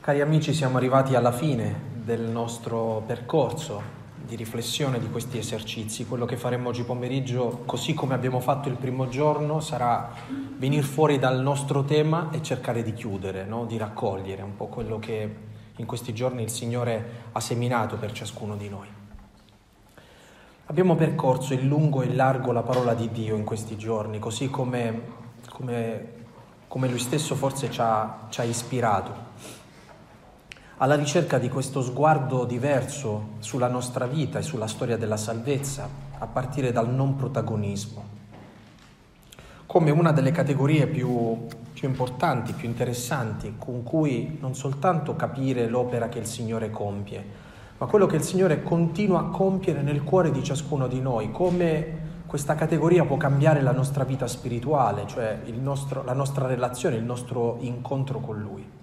Cari amici, siamo arrivati alla fine del nostro percorso di riflessione di questi esercizi. Quello che faremo oggi pomeriggio, così come abbiamo fatto il primo giorno, sarà venire fuori dal nostro tema e cercare di chiudere, no? di raccogliere un po' quello che in questi giorni il Signore ha seminato per ciascuno di noi. Abbiamo percorso in lungo e in largo la parola di Dio in questi giorni, così come, come, come Lui stesso forse ci ha, ci ha ispirato alla ricerca di questo sguardo diverso sulla nostra vita e sulla storia della salvezza, a partire dal non protagonismo, come una delle categorie più, più importanti, più interessanti, con cui non soltanto capire l'opera che il Signore compie, ma quello che il Signore continua a compiere nel cuore di ciascuno di noi, come questa categoria può cambiare la nostra vita spirituale, cioè nostro, la nostra relazione, il nostro incontro con Lui.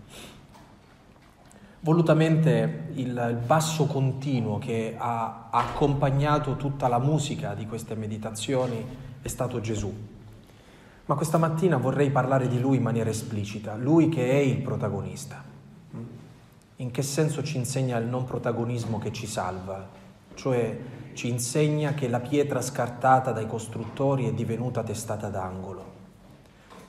Volutamente il, il basso continuo che ha accompagnato tutta la musica di queste meditazioni è stato Gesù. Ma questa mattina vorrei parlare di lui in maniera esplicita, lui che è il protagonista. In che senso ci insegna il non protagonismo che ci salva? Cioè ci insegna che la pietra scartata dai costruttori è divenuta testata d'angolo.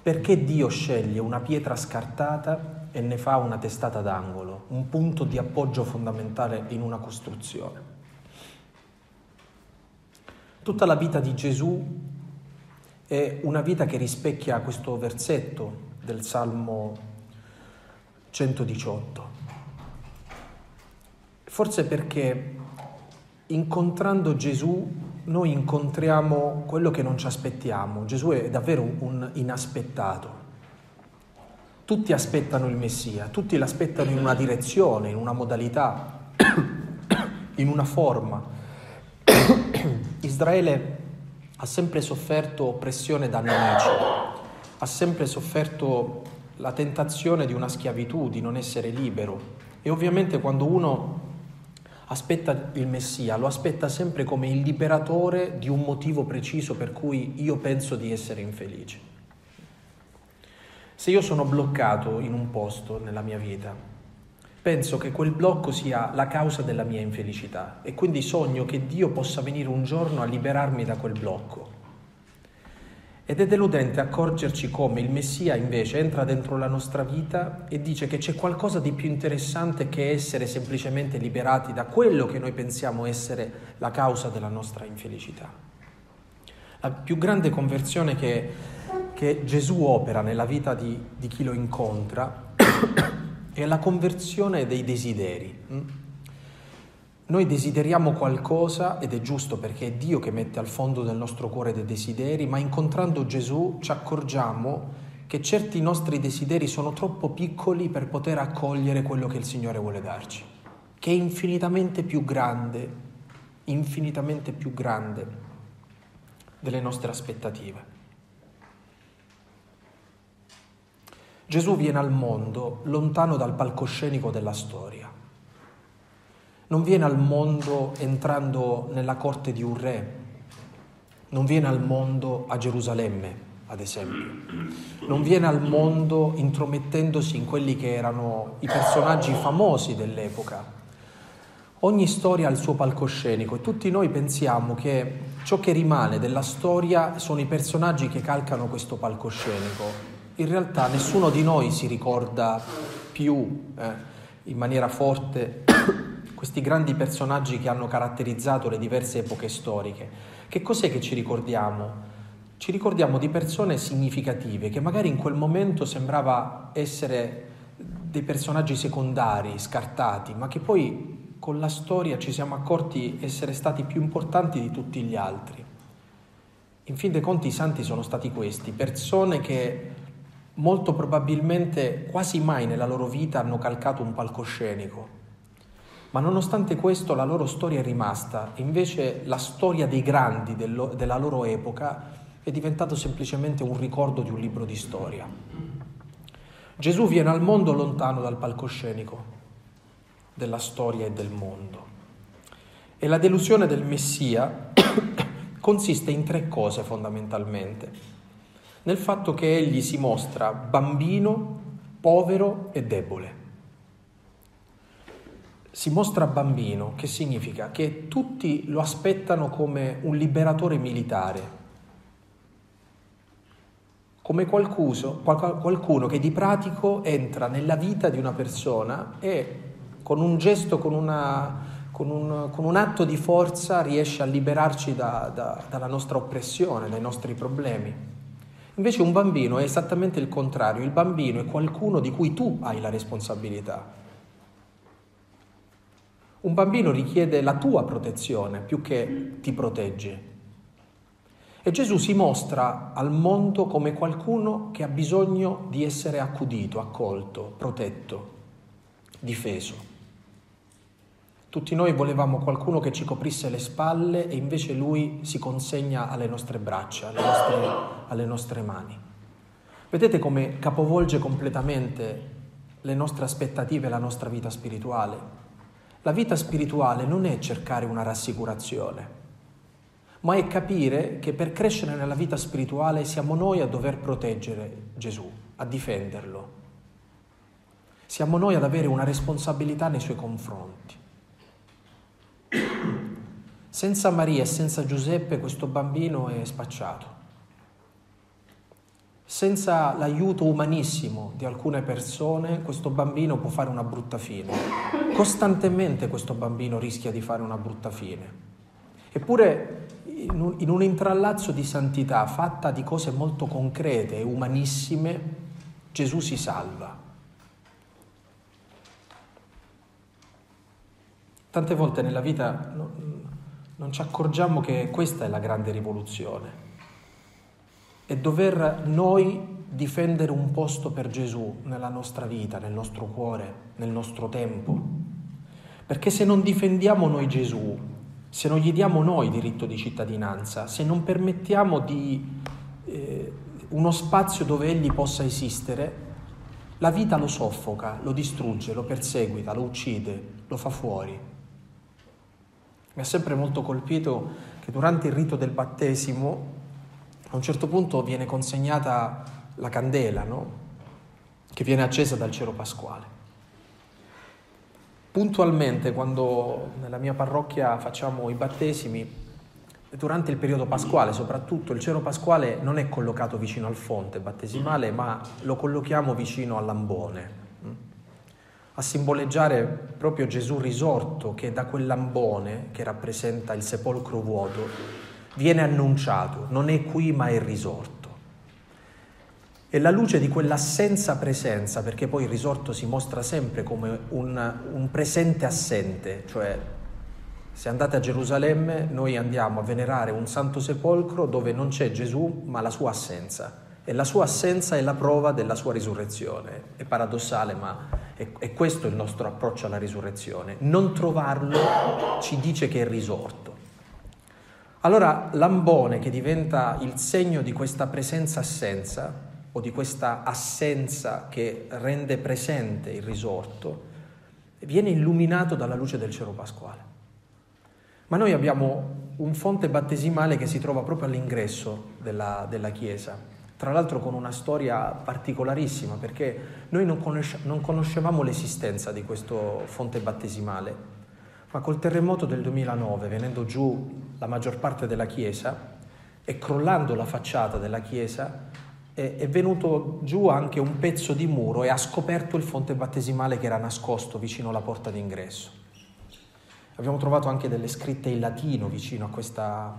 Perché Dio sceglie una pietra scartata e ne fa una testata d'angolo, un punto di appoggio fondamentale in una costruzione. Tutta la vita di Gesù è una vita che rispecchia questo versetto del Salmo 118. Forse perché incontrando Gesù noi incontriamo quello che non ci aspettiamo. Gesù è davvero un inaspettato. Tutti aspettano il Messia, tutti l'aspettano in una direzione, in una modalità, in una forma. Israele ha sempre sofferto oppressione da nemici, ha sempre sofferto la tentazione di una schiavitù, di non essere libero. E ovviamente quando uno aspetta il Messia, lo aspetta sempre come il liberatore di un motivo preciso per cui io penso di essere infelice. Se io sono bloccato in un posto nella mia vita, penso che quel blocco sia la causa della mia infelicità e quindi sogno che Dio possa venire un giorno a liberarmi da quel blocco. Ed è deludente accorgerci come il Messia invece entra dentro la nostra vita e dice che c'è qualcosa di più interessante che essere semplicemente liberati da quello che noi pensiamo essere la causa della nostra infelicità. La più grande conversione che che Gesù opera nella vita di, di chi lo incontra è la conversione dei desideri. Mm? Noi desideriamo qualcosa ed è giusto perché è Dio che mette al fondo del nostro cuore dei desideri, ma incontrando Gesù ci accorgiamo che certi nostri desideri sono troppo piccoli per poter accogliere quello che il Signore vuole darci, che è infinitamente più grande, infinitamente più grande delle nostre aspettative. Gesù viene al mondo lontano dal palcoscenico della storia. Non viene al mondo entrando nella corte di un re, non viene al mondo a Gerusalemme, ad esempio, non viene al mondo intromettendosi in quelli che erano i personaggi famosi dell'epoca. Ogni storia ha il suo palcoscenico e tutti noi pensiamo che ciò che rimane della storia sono i personaggi che calcano questo palcoscenico in realtà nessuno di noi si ricorda più eh, in maniera forte questi grandi personaggi che hanno caratterizzato le diverse epoche storiche. Che cos'è che ci ricordiamo? Ci ricordiamo di persone significative che magari in quel momento sembrava essere dei personaggi secondari, scartati, ma che poi con la storia ci siamo accorti essere stati più importanti di tutti gli altri. In fin dei conti i santi sono stati questi, persone che molto probabilmente quasi mai nella loro vita hanno calcato un palcoscenico. Ma nonostante questo la loro storia è rimasta, invece la storia dei grandi dello, della loro epoca è diventato semplicemente un ricordo di un libro di storia. Gesù viene al mondo lontano dal palcoscenico della storia e del mondo. E la delusione del Messia consiste in tre cose fondamentalmente nel fatto che egli si mostra bambino, povero e debole. si mostra bambino, che significa che tutti lo aspettano come un liberatore militare, come qualcuno, qualcuno che di pratico entra nella vita di una persona e con un gesto, con, una, con, un, con un, atto di forza riesce a liberarci da, da, dalla nostra oppressione, dai nostri problemi. Invece un bambino è esattamente il contrario, il bambino è qualcuno di cui tu hai la responsabilità. Un bambino richiede la tua protezione più che ti protegge. E Gesù si mostra al mondo come qualcuno che ha bisogno di essere accudito, accolto, protetto, difeso. Tutti noi volevamo qualcuno che ci coprisse le spalle e invece lui si consegna alle nostre braccia, alle nostre, alle nostre mani. Vedete come capovolge completamente le nostre aspettative e la nostra vita spirituale? La vita spirituale non è cercare una rassicurazione, ma è capire che per crescere nella vita spirituale siamo noi a dover proteggere Gesù, a difenderlo. Siamo noi ad avere una responsabilità nei suoi confronti. Senza Maria e senza Giuseppe questo bambino è spacciato. Senza l'aiuto umanissimo di alcune persone, questo bambino può fare una brutta fine. Costantemente questo bambino rischia di fare una brutta fine. Eppure in un intrallazzo di santità fatta di cose molto concrete e umanissime, Gesù si salva. Tante volte nella vita non ci accorgiamo che questa è la grande rivoluzione e dover noi difendere un posto per Gesù nella nostra vita, nel nostro cuore, nel nostro tempo. Perché se non difendiamo noi Gesù, se non gli diamo noi diritto di cittadinanza, se non permettiamo di, eh, uno spazio dove egli possa esistere, la vita lo soffoca, lo distrugge, lo perseguita, lo uccide, lo fa fuori. Mi ha sempre molto colpito che durante il rito del battesimo a un certo punto viene consegnata la candela, no? che viene accesa dal cero pasquale. Puntualmente, quando nella mia parrocchia facciamo i battesimi, durante il periodo pasquale soprattutto, il cero pasquale non è collocato vicino al fonte battesimale, ma lo collochiamo vicino all'ambone? A simboleggiare proprio Gesù risorto che da quell'ambone che rappresenta il sepolcro vuoto viene annunciato, non è qui ma è risorto. E la luce di quell'assenza presenza, perché poi il risorto si mostra sempre come un, un presente assente, cioè se andate a Gerusalemme noi andiamo a venerare un santo sepolcro dove non c'è Gesù ma la sua assenza e la sua assenza è la prova della sua risurrezione. È paradossale ma è, è questo il nostro approccio alla risurrezione. Non trovarlo ci dice che è risorto. Allora l'ambone che diventa il segno di questa presenza-assenza o di questa assenza che rende presente il risorto, viene illuminato dalla luce del cielo pasquale. Ma noi abbiamo un fonte battesimale che si trova proprio all'ingresso della, della chiesa, tra l'altro con una storia particolarissima perché noi non, conosce, non conoscevamo l'esistenza di questo fonte battesimale ma col terremoto del 2009, venendo giù la maggior parte della chiesa e crollando la facciata della chiesa, è, è venuto giù anche un pezzo di muro e ha scoperto il fonte battesimale che era nascosto vicino alla porta d'ingresso. Abbiamo trovato anche delle scritte in latino vicino a questa,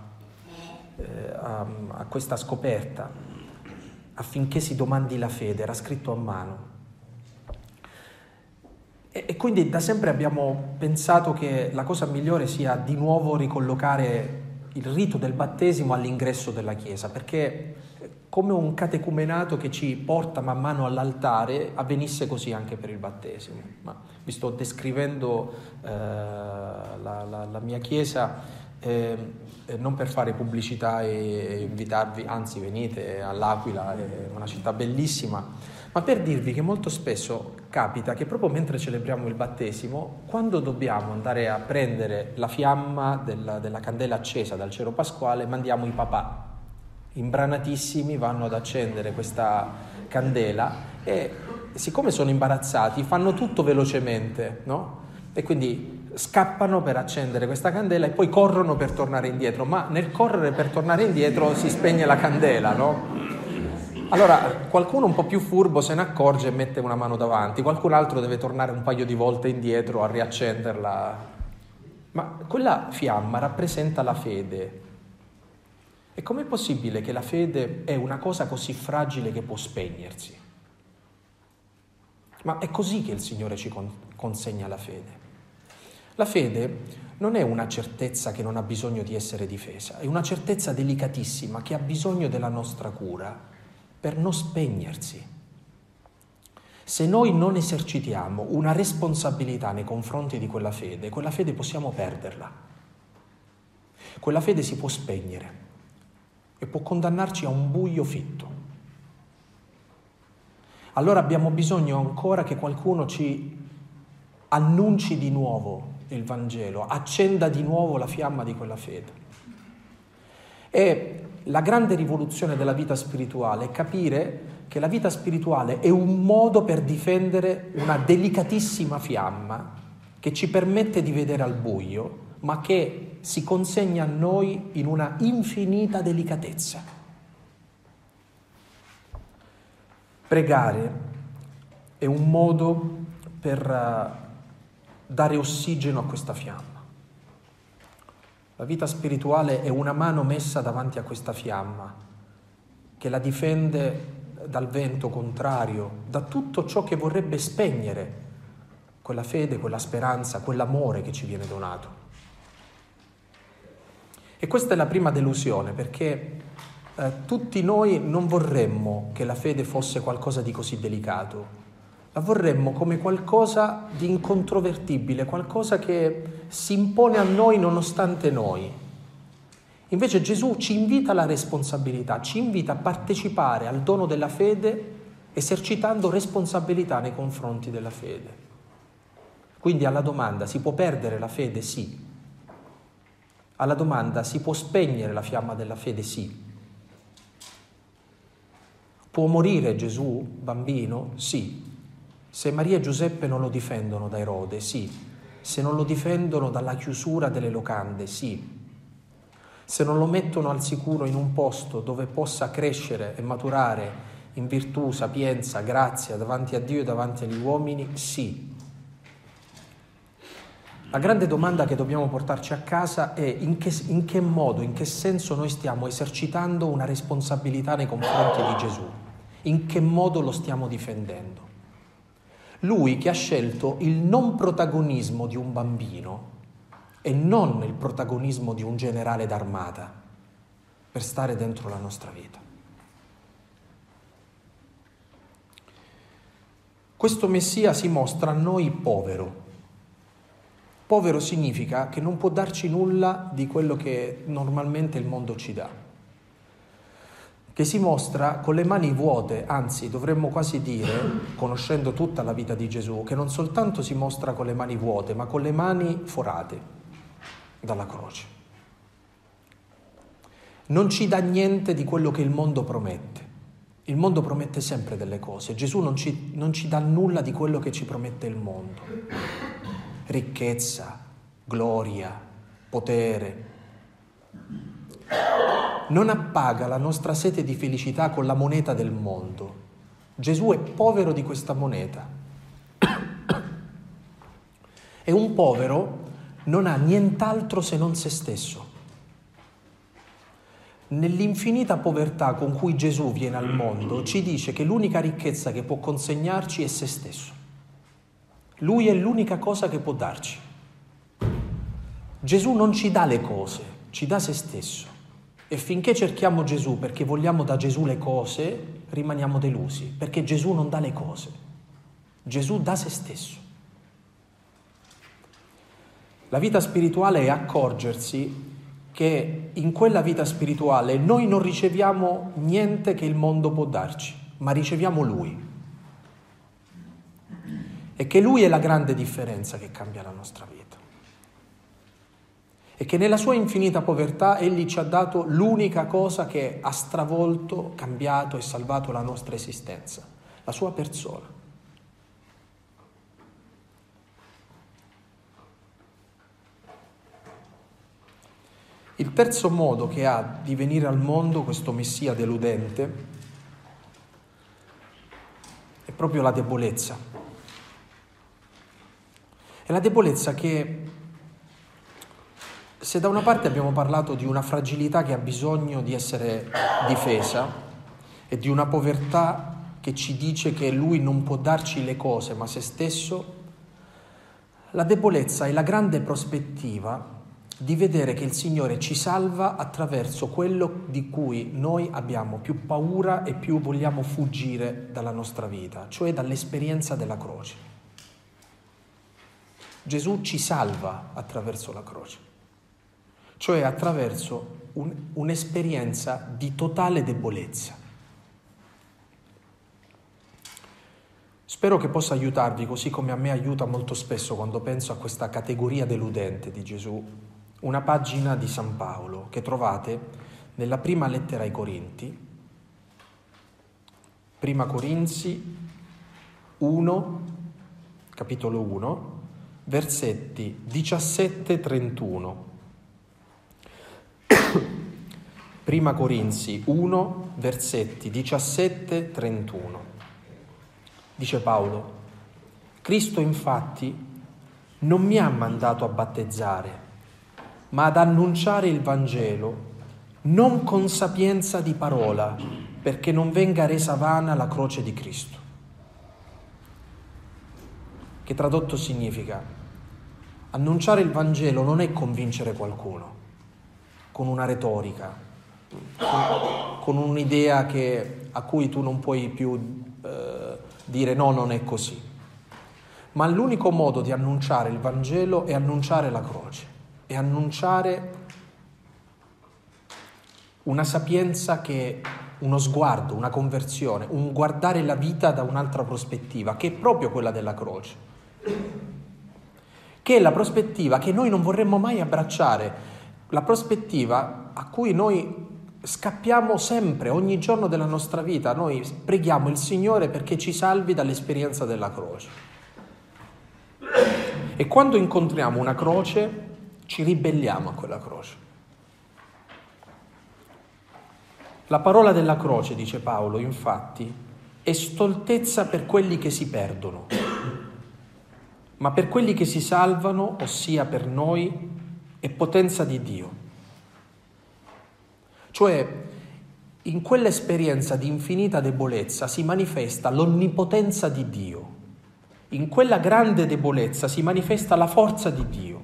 eh, a, a questa scoperta, affinché si domandi la fede, era scritto a mano. E, e quindi da sempre abbiamo pensato che la cosa migliore sia di nuovo ricollocare il rito del battesimo all'ingresso della Chiesa, perché come un catecumenato che ci porta man mano all'altare, avvenisse così anche per il battesimo. Ma vi sto descrivendo eh, la, la, la, mia chiesa eh, non per fare pubblicità e invitarvi, anzi venite all'Aquila, è una città bellissima, ma per dirvi che molto spesso capita che proprio mentre celebriamo il battesimo, quando dobbiamo andare a prendere la fiamma della, della candela accesa dal cero pasquale, mandiamo i papà. Imbranatissimi vanno ad accendere questa candela e siccome sono imbarazzati fanno tutto velocemente, no? E quindi scappano per accendere questa candela e poi corrono per tornare indietro, ma nel correre per tornare indietro si spegne la candela, no? Allora qualcuno un po' più furbo se ne accorge e mette una mano davanti, qualcun altro deve tornare un paio di volte indietro a riaccenderla. Ma quella fiamma rappresenta la fede. E com'è possibile che la fede è una cosa così fragile che può spegnersi? Ma è così che il Signore ci consegna la fede. La fede non è una certezza che non ha bisogno di essere difesa, è una certezza delicatissima che ha bisogno della nostra cura per non spegnersi. Se noi non esercitiamo una responsabilità nei confronti di quella fede, quella fede possiamo perderla. Quella fede si può spegnere e può condannarci a un buio fitto. Allora abbiamo bisogno ancora che qualcuno ci annunci di nuovo il Vangelo, accenda di nuovo la fiamma di quella fede. E la grande rivoluzione della vita spirituale è capire che la vita spirituale è un modo per difendere una delicatissima fiamma che ci permette di vedere al buio, ma che si consegna a noi in una infinita delicatezza. Pregare è un modo per eh, dare ossigeno a questa fiamma. La vita spirituale è una mano messa davanti a questa fiamma che la difende dal vento contrario, da tutto ciò che vorrebbe spegnere quella fede, quella speranza, quell'amore che ci viene donato. E questa è la prima delusione perché eh, tutti noi non vorremmo che la fede fosse qualcosa di così delicato, la vorremmo come qualcosa di incontrovertibile, qualcosa che si impone a noi nonostante noi. Invece Gesù ci invita alla responsabilità, ci invita a partecipare al dono della fede esercitando responsabilità nei confronti della fede. Quindi alla domanda si può perdere la fede? Sì. Alla domanda si può spegnere la fiamma della fede? Sì. Può morire Gesù, bambino? Sì. Se Maria e Giuseppe non lo difendono da Erode, sì. Se non lo difendono dalla chiusura delle locande, sì. Se non lo mettono al sicuro in un posto dove possa crescere e maturare in virtù, sapienza, grazia davanti a Dio e davanti agli uomini, sì. La grande domanda che dobbiamo portarci a casa è in che, in che modo, in che senso noi stiamo esercitando una responsabilità nei confronti di Gesù, in che modo lo stiamo difendendo. Lui che ha scelto il non protagonismo di un bambino e non il protagonismo di un generale d'armata per stare dentro la nostra vita. Questo Messia si mostra a noi povero. Povero significa che non può darci nulla di quello che normalmente il mondo ci dà che si mostra con le mani vuote, anzi dovremmo quasi dire, conoscendo tutta la vita di Gesù, che non soltanto si mostra con le mani vuote, ma con le mani forate dalla croce. Non ci dà niente di quello che il mondo promette. Il mondo promette sempre delle cose, Gesù non ci, non ci dà nulla di quello che ci promette il mondo. Ricchezza, gloria, potere non appaga la nostra sete di felicità con la moneta del mondo. Gesù è povero di questa moneta. E un povero non ha nient'altro se non se stesso. Nell'infinita povertà con cui Gesù viene al mondo ci dice che l'unica ricchezza che può consegnarci è se stesso. Lui è l'unica cosa che può darci. Gesù non ci dà le cose, ci dà se stesso. E finché cerchiamo Gesù perché vogliamo da Gesù le cose, rimaniamo delusi, perché Gesù non dà le cose, Gesù dà se stesso. La vita spirituale è accorgersi che in quella vita spirituale noi non riceviamo niente che il mondo può darci, ma riceviamo Lui. E che Lui è la grande differenza che cambia la nostra vita e che nella sua infinita povertà egli ci ha dato l'unica cosa che ha stravolto, cambiato e salvato la nostra esistenza, la sua persona. Il terzo modo che ha di venire al mondo questo Messia deludente è proprio la debolezza. È la debolezza che se da una parte abbiamo parlato di una fragilità che ha bisogno di essere difesa e di una povertà che ci dice che lui non può darci le cose ma se stesso, la debolezza è la grande prospettiva di vedere che il Signore ci salva attraverso quello di cui noi abbiamo più paura e più vogliamo fuggire dalla nostra vita, cioè dall'esperienza della croce. Gesù ci salva attraverso la croce, cioè attraverso un, un'esperienza di totale debolezza. Spero che possa aiutarvi così come a me aiuta molto spesso quando penso a questa categoria deludente di Gesù una pagina di San Paolo che trovate nella prima lettera ai Corinti, prima Corinzi 1, capitolo 1, versetti 17-31. Prima Corinzi 1, versetti 17-31. Dice Paolo, Cristo infatti non mi ha mandato a battezzare, ma ad annunciare il Vangelo, non con sapienza di parola, perché non venga resa vana la croce di Cristo. Che tradotto significa? Annunciare il Vangelo non è convincere qualcuno con una retorica, con un'idea che, a cui tu non puoi più eh, dire no, non è così. Ma l'unico modo di annunciare il Vangelo è annunciare la croce e annunciare una sapienza che uno sguardo, una conversione, un guardare la vita da un'altra prospettiva, che è proprio quella della croce, che è la prospettiva che noi non vorremmo mai abbracciare, la prospettiva a cui noi scappiamo sempre, ogni giorno della nostra vita, noi preghiamo il Signore perché ci salvi dall'esperienza della croce. E quando incontriamo una croce, ci ribelliamo a quella croce. La parola della croce, dice Paolo, infatti, è stoltezza per quelli che si perdono, ma per quelli che si salvano, ossia per noi, è potenza di Dio. Cioè, in quell'esperienza di infinita debolezza si manifesta l'onnipotenza di Dio. In quella grande debolezza si manifesta la forza di Dio.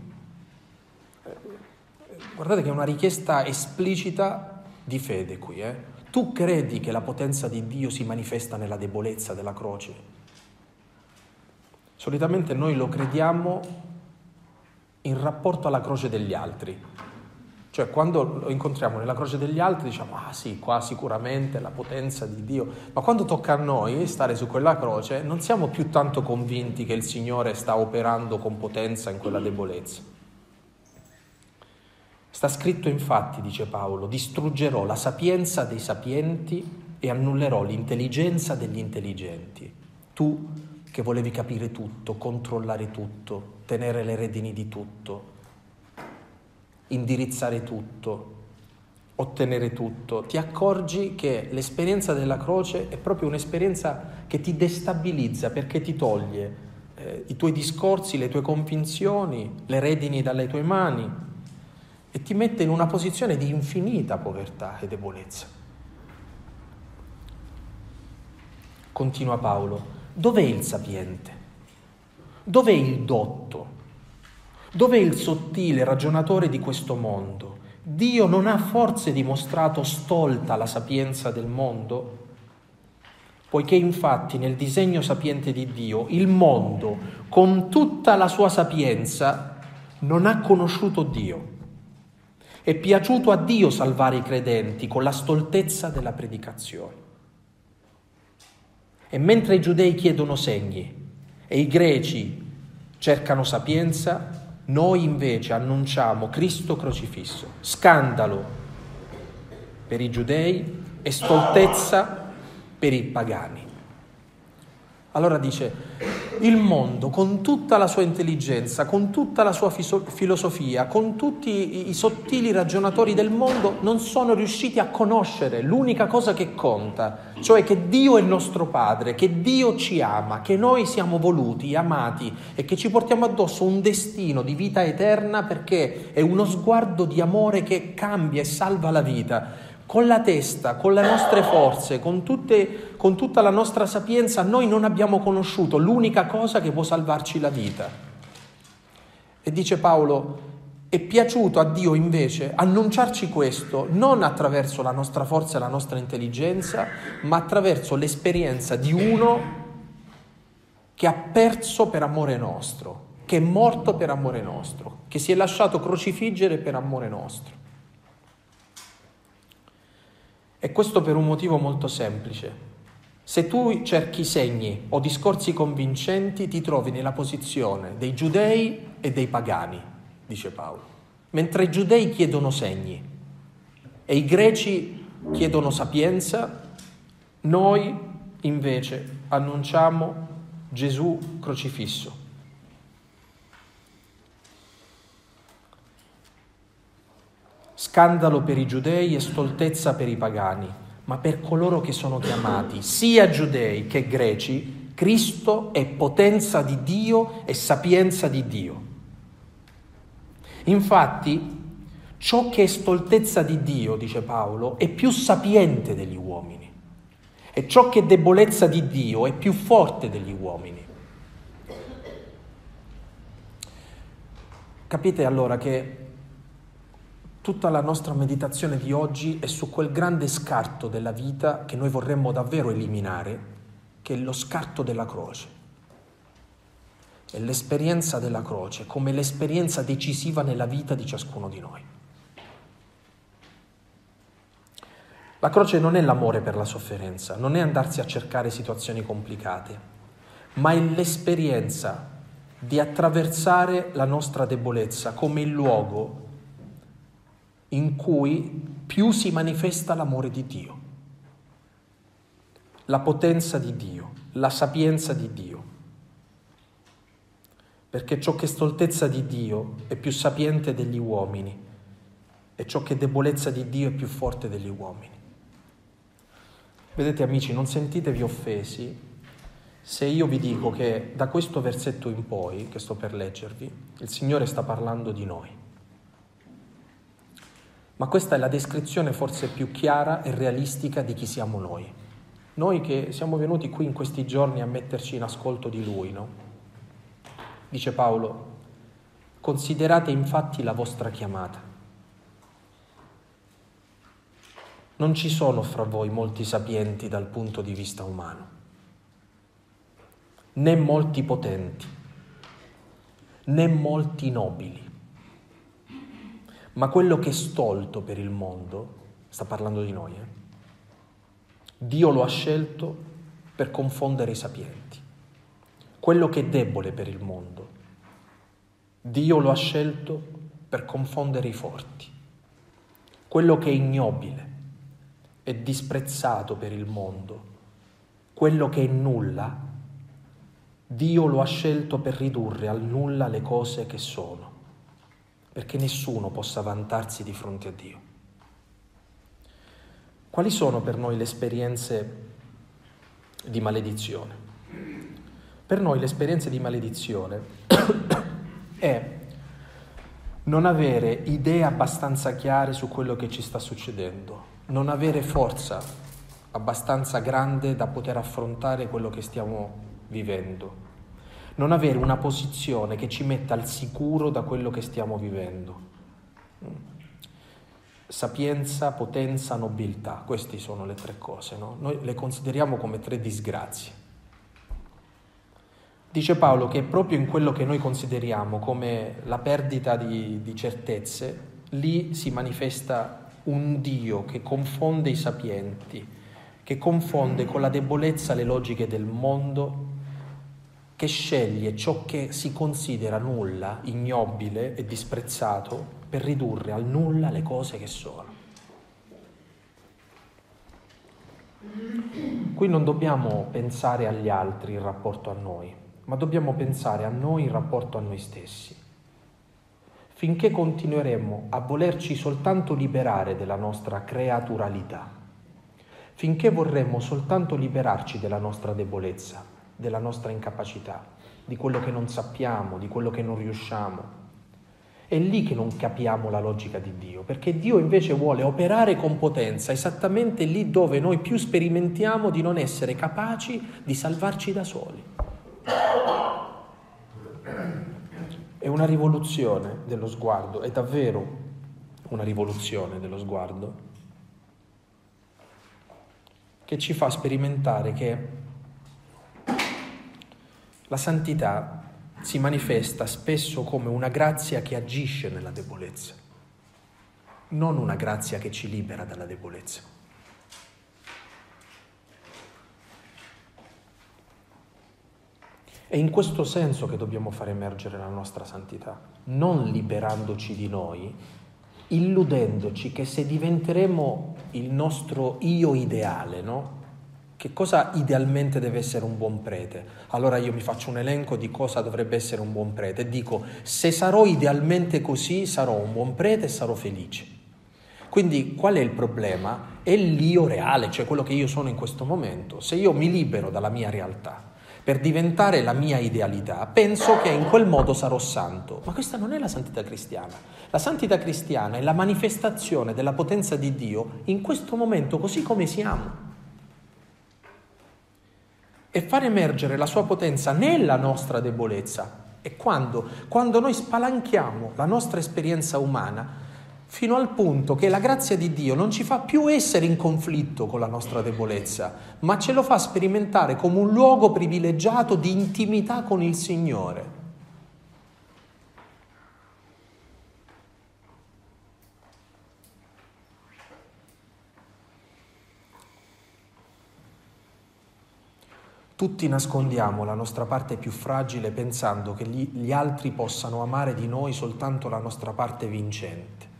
Guardate che è una richiesta esplicita di fede qui. Eh? Tu credi che la potenza di Dio si manifesta nella debolezza della croce? Solitamente noi lo crediamo in rapporto alla croce degli altri. Cioè quando lo incontriamo nella croce degli altri diciamo ah sì, qua sicuramente la potenza di Dio, ma quando tocca a noi stare su quella croce non siamo più tanto convinti che il Signore sta operando con potenza in quella debolezza. Sta scritto infatti, dice Paolo, distruggerò la sapienza dei sapienti e annullerò l'intelligenza degli intelligenti. Tu che volevi capire tutto, controllare tutto, tenere le redini di tutto, indirizzare tutto, ottenere tutto, ti accorgi che l'esperienza della croce è proprio un'esperienza che ti destabilizza perché ti toglie eh, i tuoi discorsi, le tue convinzioni, le redini dalle tue mani e ti mette in una posizione di infinita povertà e debolezza. Continua Paolo, dov'è il sapiente? Dov'è il dotto? Dov'è il sottile ragionatore di questo mondo? Dio non ha forse dimostrato stolta la sapienza del mondo? Poiché infatti nel disegno sapiente di Dio il mondo, con tutta la sua sapienza, non ha conosciuto Dio. È piaciuto a Dio salvare i credenti con la stoltezza della predicazione. E mentre i giudei chiedono segni e i greci cercano sapienza, noi invece annunciamo Cristo crocifisso, scandalo per i giudei e stoltezza per i pagani. Allora dice, il mondo con tutta la sua intelligenza, con tutta la sua filosofia, con tutti i sottili ragionatori del mondo, non sono riusciti a conoscere l'unica cosa che conta, cioè che Dio è nostro Padre, che Dio ci ama, che noi siamo voluti, amati e che ci portiamo addosso un destino di vita eterna perché è uno sguardo di amore che cambia e salva la vita con la testa, con le nostre forze, con, tutte, con tutta la nostra sapienza, noi non abbiamo conosciuto l'unica cosa che può salvarci la vita. E dice Paolo, è piaciuto a Dio invece annunciarci questo non attraverso la nostra forza e la nostra intelligenza, ma attraverso l'esperienza di uno che ha perso per amore nostro, che è morto per amore nostro, che si è lasciato crocifiggere per amore nostro. E questo per un motivo molto semplice. Se tu cerchi segni o discorsi convincenti, ti trovi nella posizione dei giudei e dei pagani, dice Paolo. Mentre i giudei chiedono segni e i greci chiedono sapienza, noi invece annunciamo Gesù crocifisso. scandalo per i giudei e stoltezza per i pagani, ma per coloro che sono chiamati, sia giudei che greci, Cristo è potenza di Dio e sapienza di Dio. Infatti, ciò che è stoltezza di Dio, dice Paolo, è più sapiente degli uomini e ciò che è debolezza di Dio è più forte degli uomini. Capite allora che Tutta la nostra meditazione di oggi è su quel grande scarto della vita che noi vorremmo davvero eliminare, che è lo scarto della croce. È l'esperienza della croce come l'esperienza decisiva nella vita di ciascuno di noi. La croce non è l'amore per la sofferenza, non è andarsi a cercare situazioni complicate, ma è l'esperienza di attraversare la nostra debolezza come il luogo in cui più si manifesta l'amore di Dio, la potenza di Dio, la sapienza di Dio. Perché ciò che è stoltezza di Dio è più sapiente degli uomini e ciò che è debolezza di Dio è più forte degli uomini. Vedete amici, non sentitevi offesi se io vi dico che da questo versetto in poi, che sto per leggervi, il Signore sta parlando di noi. Ma questa è la descrizione forse più chiara e realistica di chi siamo noi. Noi che siamo venuti qui in questi giorni a metterci in ascolto di Lui, no? Dice Paolo, considerate infatti la vostra chiamata. Non ci sono fra voi molti sapienti dal punto di vista umano, né molti potenti, né molti nobili ma quello che è stolto per il mondo, sta parlando di noi, eh? Dio lo ha scelto per confondere i sapienti. Quello che è debole per il mondo, Dio lo ha scelto per confondere i forti. Quello che è ignobile e disprezzato per il mondo, quello che è nulla, Dio lo ha scelto per ridurre al nulla le cose che sono perché nessuno possa vantarsi di fronte a Dio. Quali sono per noi le esperienze di maledizione? Per noi l'esperienza di maledizione è non avere idee abbastanza chiare su quello che ci sta succedendo, non avere forza abbastanza grande da poter affrontare quello che stiamo vivendo, non avere una posizione che ci metta al sicuro da quello che stiamo vivendo. Sapienza, potenza, nobiltà, queste sono le tre cose, no? noi le consideriamo come tre disgrazie. Dice Paolo che proprio in quello che noi consideriamo come la perdita di, di certezze, lì si manifesta un Dio che confonde i sapienti, che confonde con la debolezza le logiche del mondo che sceglie ciò che si considera nulla, ignobile e disprezzato per ridurre al nulla le cose che sono. Qui non dobbiamo pensare agli altri in rapporto a noi, ma dobbiamo pensare a noi in rapporto a noi stessi. Finché continueremo a volerci soltanto liberare della nostra creaturalità, finché vorremmo soltanto liberarci della nostra debolezza, della nostra incapacità, di quello che non sappiamo, di quello che non riusciamo, è lì che non capiamo la logica di Dio, perché Dio invece vuole operare con potenza esattamente lì dove noi più sperimentiamo di non essere capaci di salvarci da soli. È una rivoluzione dello sguardo, è davvero una rivoluzione dello sguardo che ci fa sperimentare che la santità si manifesta spesso come una grazia che agisce nella debolezza, non una grazia che ci libera dalla debolezza. È in questo senso che dobbiamo far emergere la nostra santità, non liberandoci di noi, illudendoci che se diventeremo il nostro io ideale, no? Che cosa idealmente deve essere un buon prete? Allora io mi faccio un elenco di cosa dovrebbe essere un buon prete e dico se sarò idealmente così sarò un buon prete e sarò felice. Quindi qual è il problema? È l'io reale, cioè quello che io sono in questo momento. Se io mi libero dalla mia realtà per diventare la mia idealità, penso che in quel modo sarò santo. Ma questa non è la santità cristiana. La santità cristiana è la manifestazione della potenza di Dio in questo momento così come siamo e far emergere la sua potenza nella nostra debolezza. E quando? Quando noi spalanchiamo la nostra esperienza umana fino al punto che la grazia di Dio non ci fa più essere in conflitto con la nostra debolezza, ma ce lo fa sperimentare come un luogo privilegiato di intimità con il Signore. Tutti nascondiamo la nostra parte più fragile pensando che gli, altri possano amare di noi soltanto la nostra parte vincente.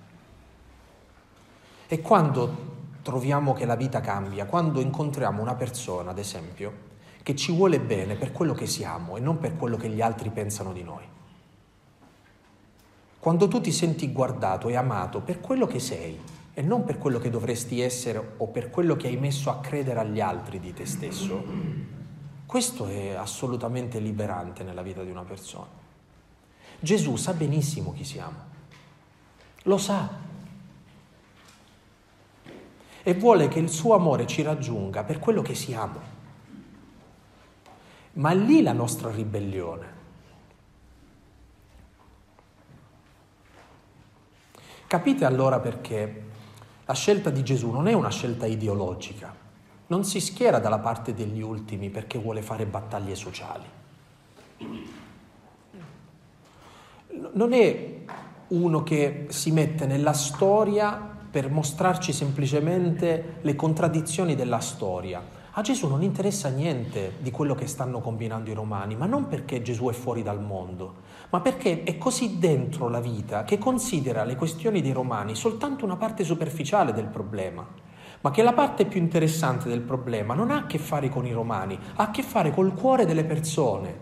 E quando troviamo che la vita cambia, quando incontriamo una persona, ad esempio, che ci vuole bene per quello che siamo e non per quello che gli altri pensano di noi. Quando tu ti senti guardato e amato per quello che sei e non per quello che dovresti essere o per quello che hai messo a credere agli altri di te stesso, questo è assolutamente liberante nella vita di una persona. Gesù sa benissimo chi siamo, lo sa e vuole che il suo amore ci raggiunga per quello che siamo. Ma è lì la nostra ribellione. Capite allora perché la scelta di Gesù non è una scelta ideologica, non si schiera dalla parte degli ultimi perché vuole fare battaglie sociali. Non è uno che si mette nella storia per mostrarci semplicemente le contraddizioni della storia. A Gesù non interessa niente di quello che stanno combinando i romani, ma non perché Gesù è fuori dal mondo, ma perché è così dentro la vita che considera le questioni dei romani soltanto una parte superficiale del problema ma che la parte più interessante del problema non ha a che fare con i romani, ha a che fare col cuore delle persone.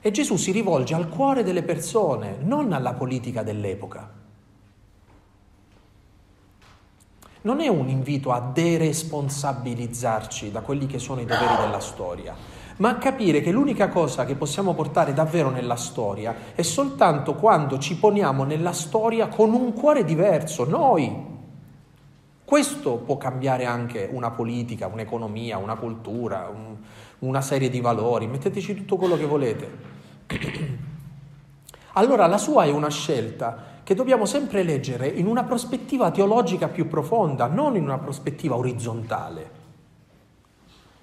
E Gesù si rivolge al cuore delle persone, non alla politica dell'epoca. Non è un invito a deresponsabilizzarci da quelli che sono i doveri della storia, ma a capire che l'unica cosa che possiamo portare davvero nella storia è soltanto quando ci poniamo nella storia con un cuore diverso, noi, questo può cambiare anche una politica, un'economia, una cultura, un, una serie di valori, metteteci tutto quello che volete. Allora la sua è una scelta che dobbiamo sempre leggere in una prospettiva teologica più profonda, non in una prospettiva orizzontale.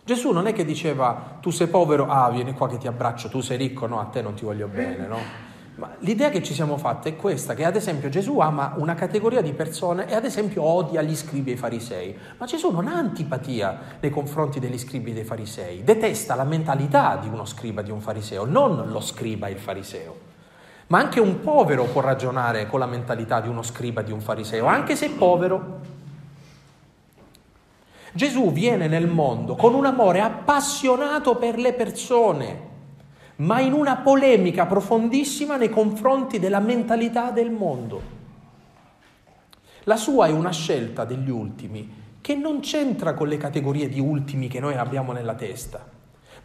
Gesù non è che diceva tu sei povero, ah vieni qua che ti abbraccio, tu sei ricco, no, a te non ti voglio bene, no? Ma l'idea che ci siamo fatte è questa, che ad esempio Gesù ama una categoria di persone e ad esempio odia gli scribi e i farisei, ma Gesù non ha antipatia nei confronti degli scribi e dei farisei, detesta la mentalità di uno scriba e di un fariseo, non lo scriba e il fariseo. Ma anche un povero può ragionare con la mentalità di uno scriba di un fariseo, anche se povero. Gesù viene nel mondo con un amore appassionato per le persone, ma in una polemica profondissima nei confronti della mentalità del mondo. La sua è una scelta degli ultimi che non c'entra con le categorie di ultimi che noi abbiamo nella testa,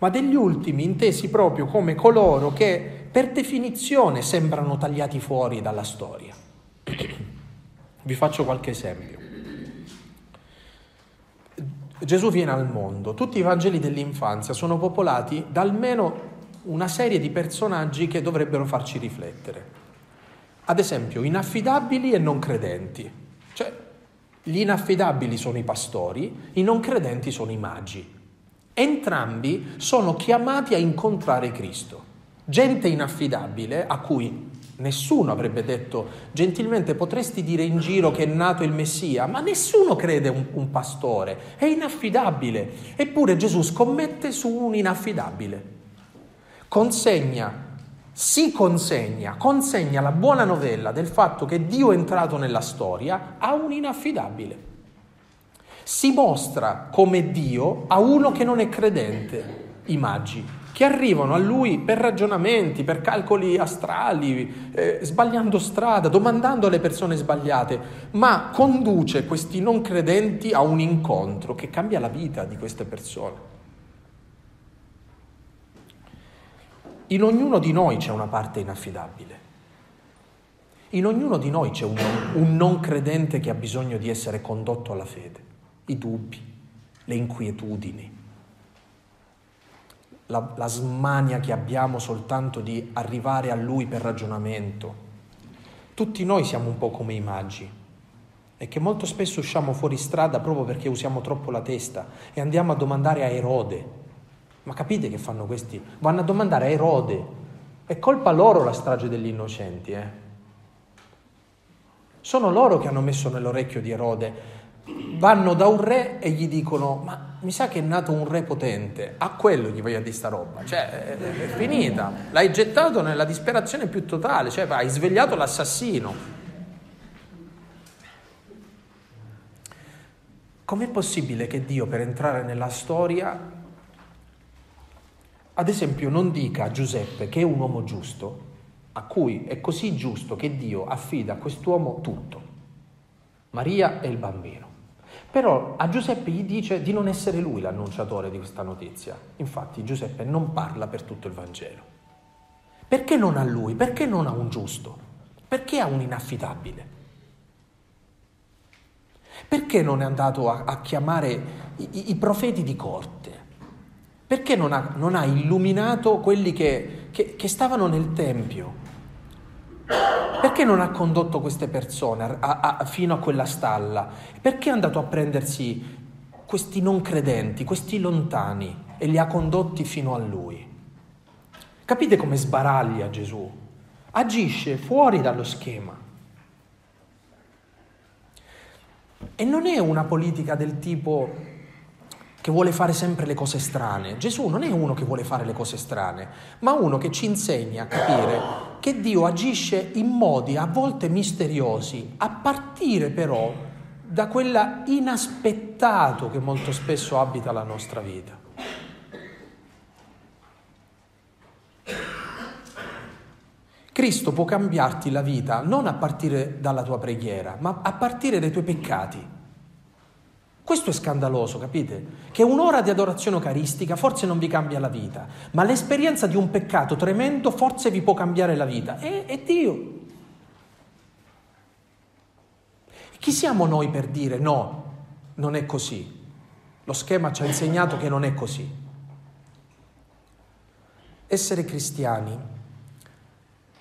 ma degli ultimi intesi proprio come coloro che per definizione sembrano tagliati fuori dalla storia. Vi faccio qualche esempio. Gesù viene al mondo, tutti i Vangeli dell'infanzia sono popolati da almeno una serie di personaggi che dovrebbero farci riflettere. Ad esempio, inaffidabili e non credenti. Cioè, gli inaffidabili sono i pastori, i non credenti sono i magi. Entrambi sono chiamati a incontrare Cristo. Gente inaffidabile a cui Nessuno avrebbe detto, gentilmente potresti dire in giro che è nato il Messia, ma nessuno crede un, un pastore, è inaffidabile. Eppure Gesù scommette su un inaffidabile. Consegna, si consegna, consegna la buona novella del fatto che Dio è entrato nella storia a un inaffidabile. Si mostra come Dio a uno che non è credente, i magi che arrivano a lui per ragionamenti, per calcoli astrali, eh, sbagliando strada, domandando alle persone sbagliate, ma conduce questi non credenti a un incontro che cambia la vita di queste persone. In ognuno di noi c'è una parte inaffidabile. In ognuno di noi c'è un, un non credente che ha bisogno di essere condotto alla fede, i dubbi, le inquietudini la, la smania che abbiamo soltanto di arrivare a Lui per ragionamento. Tutti noi siamo un po' come i magi e che molto spesso usciamo fuori strada proprio perché usiamo troppo la testa e andiamo a domandare a Erode. Ma capite che fanno questi? Vanno a domandare a Erode. È colpa loro la strage degli innocenti, eh? Sono loro che hanno messo nell'orecchio di Erode vanno da un re e gli dicono ma mi sa che è nato un re potente, a quello gli voglio di sta roba, cioè è, è finita, l'hai gettato nella disperazione più totale, cioè hai svegliato l'assassino. Com'è possibile che Dio per entrare nella storia, ad esempio, non dica a Giuseppe che è un uomo giusto, a cui è così giusto che Dio affida a quest'uomo tutto, Maria e il bambino. Però a Giuseppe gli dice di non essere lui l'annunciatore di questa notizia. Infatti Giuseppe non parla per tutto il Vangelo. Perché non a lui? Perché non a un giusto? Perché a un inaffidabile? Perché non è andato a, a chiamare i, i, profeti di corte? Perché non ha, non ha illuminato quelli che, che, che stavano nel Tempio? Perché non ha condotto queste persone a, a, fino a quella stalla? Perché è andato a prendersi questi non credenti, questi lontani e li ha condotti fino a lui? Capite come sbaraglia Gesù? Agisce fuori dallo schema. E non è una politica del tipo che vuole fare sempre le cose strane. Gesù non è uno che vuole fare le cose strane, ma uno che ci insegna a capire che Dio agisce in modi a volte misteriosi, a partire però da quella inaspettato che molto spesso abita la nostra vita. Cristo può cambiarti la vita non a partire dalla tua preghiera, ma a partire dai tuoi peccati. Questo è scandaloso, capite? Che un'ora di adorazione eucaristica forse non vi cambia la vita, ma l'esperienza di un peccato tremendo forse vi può cambiare la vita. E, è Dio. Chi siamo noi per dire no, non è così? Lo schema ci ha insegnato che non è così. Essere cristiani,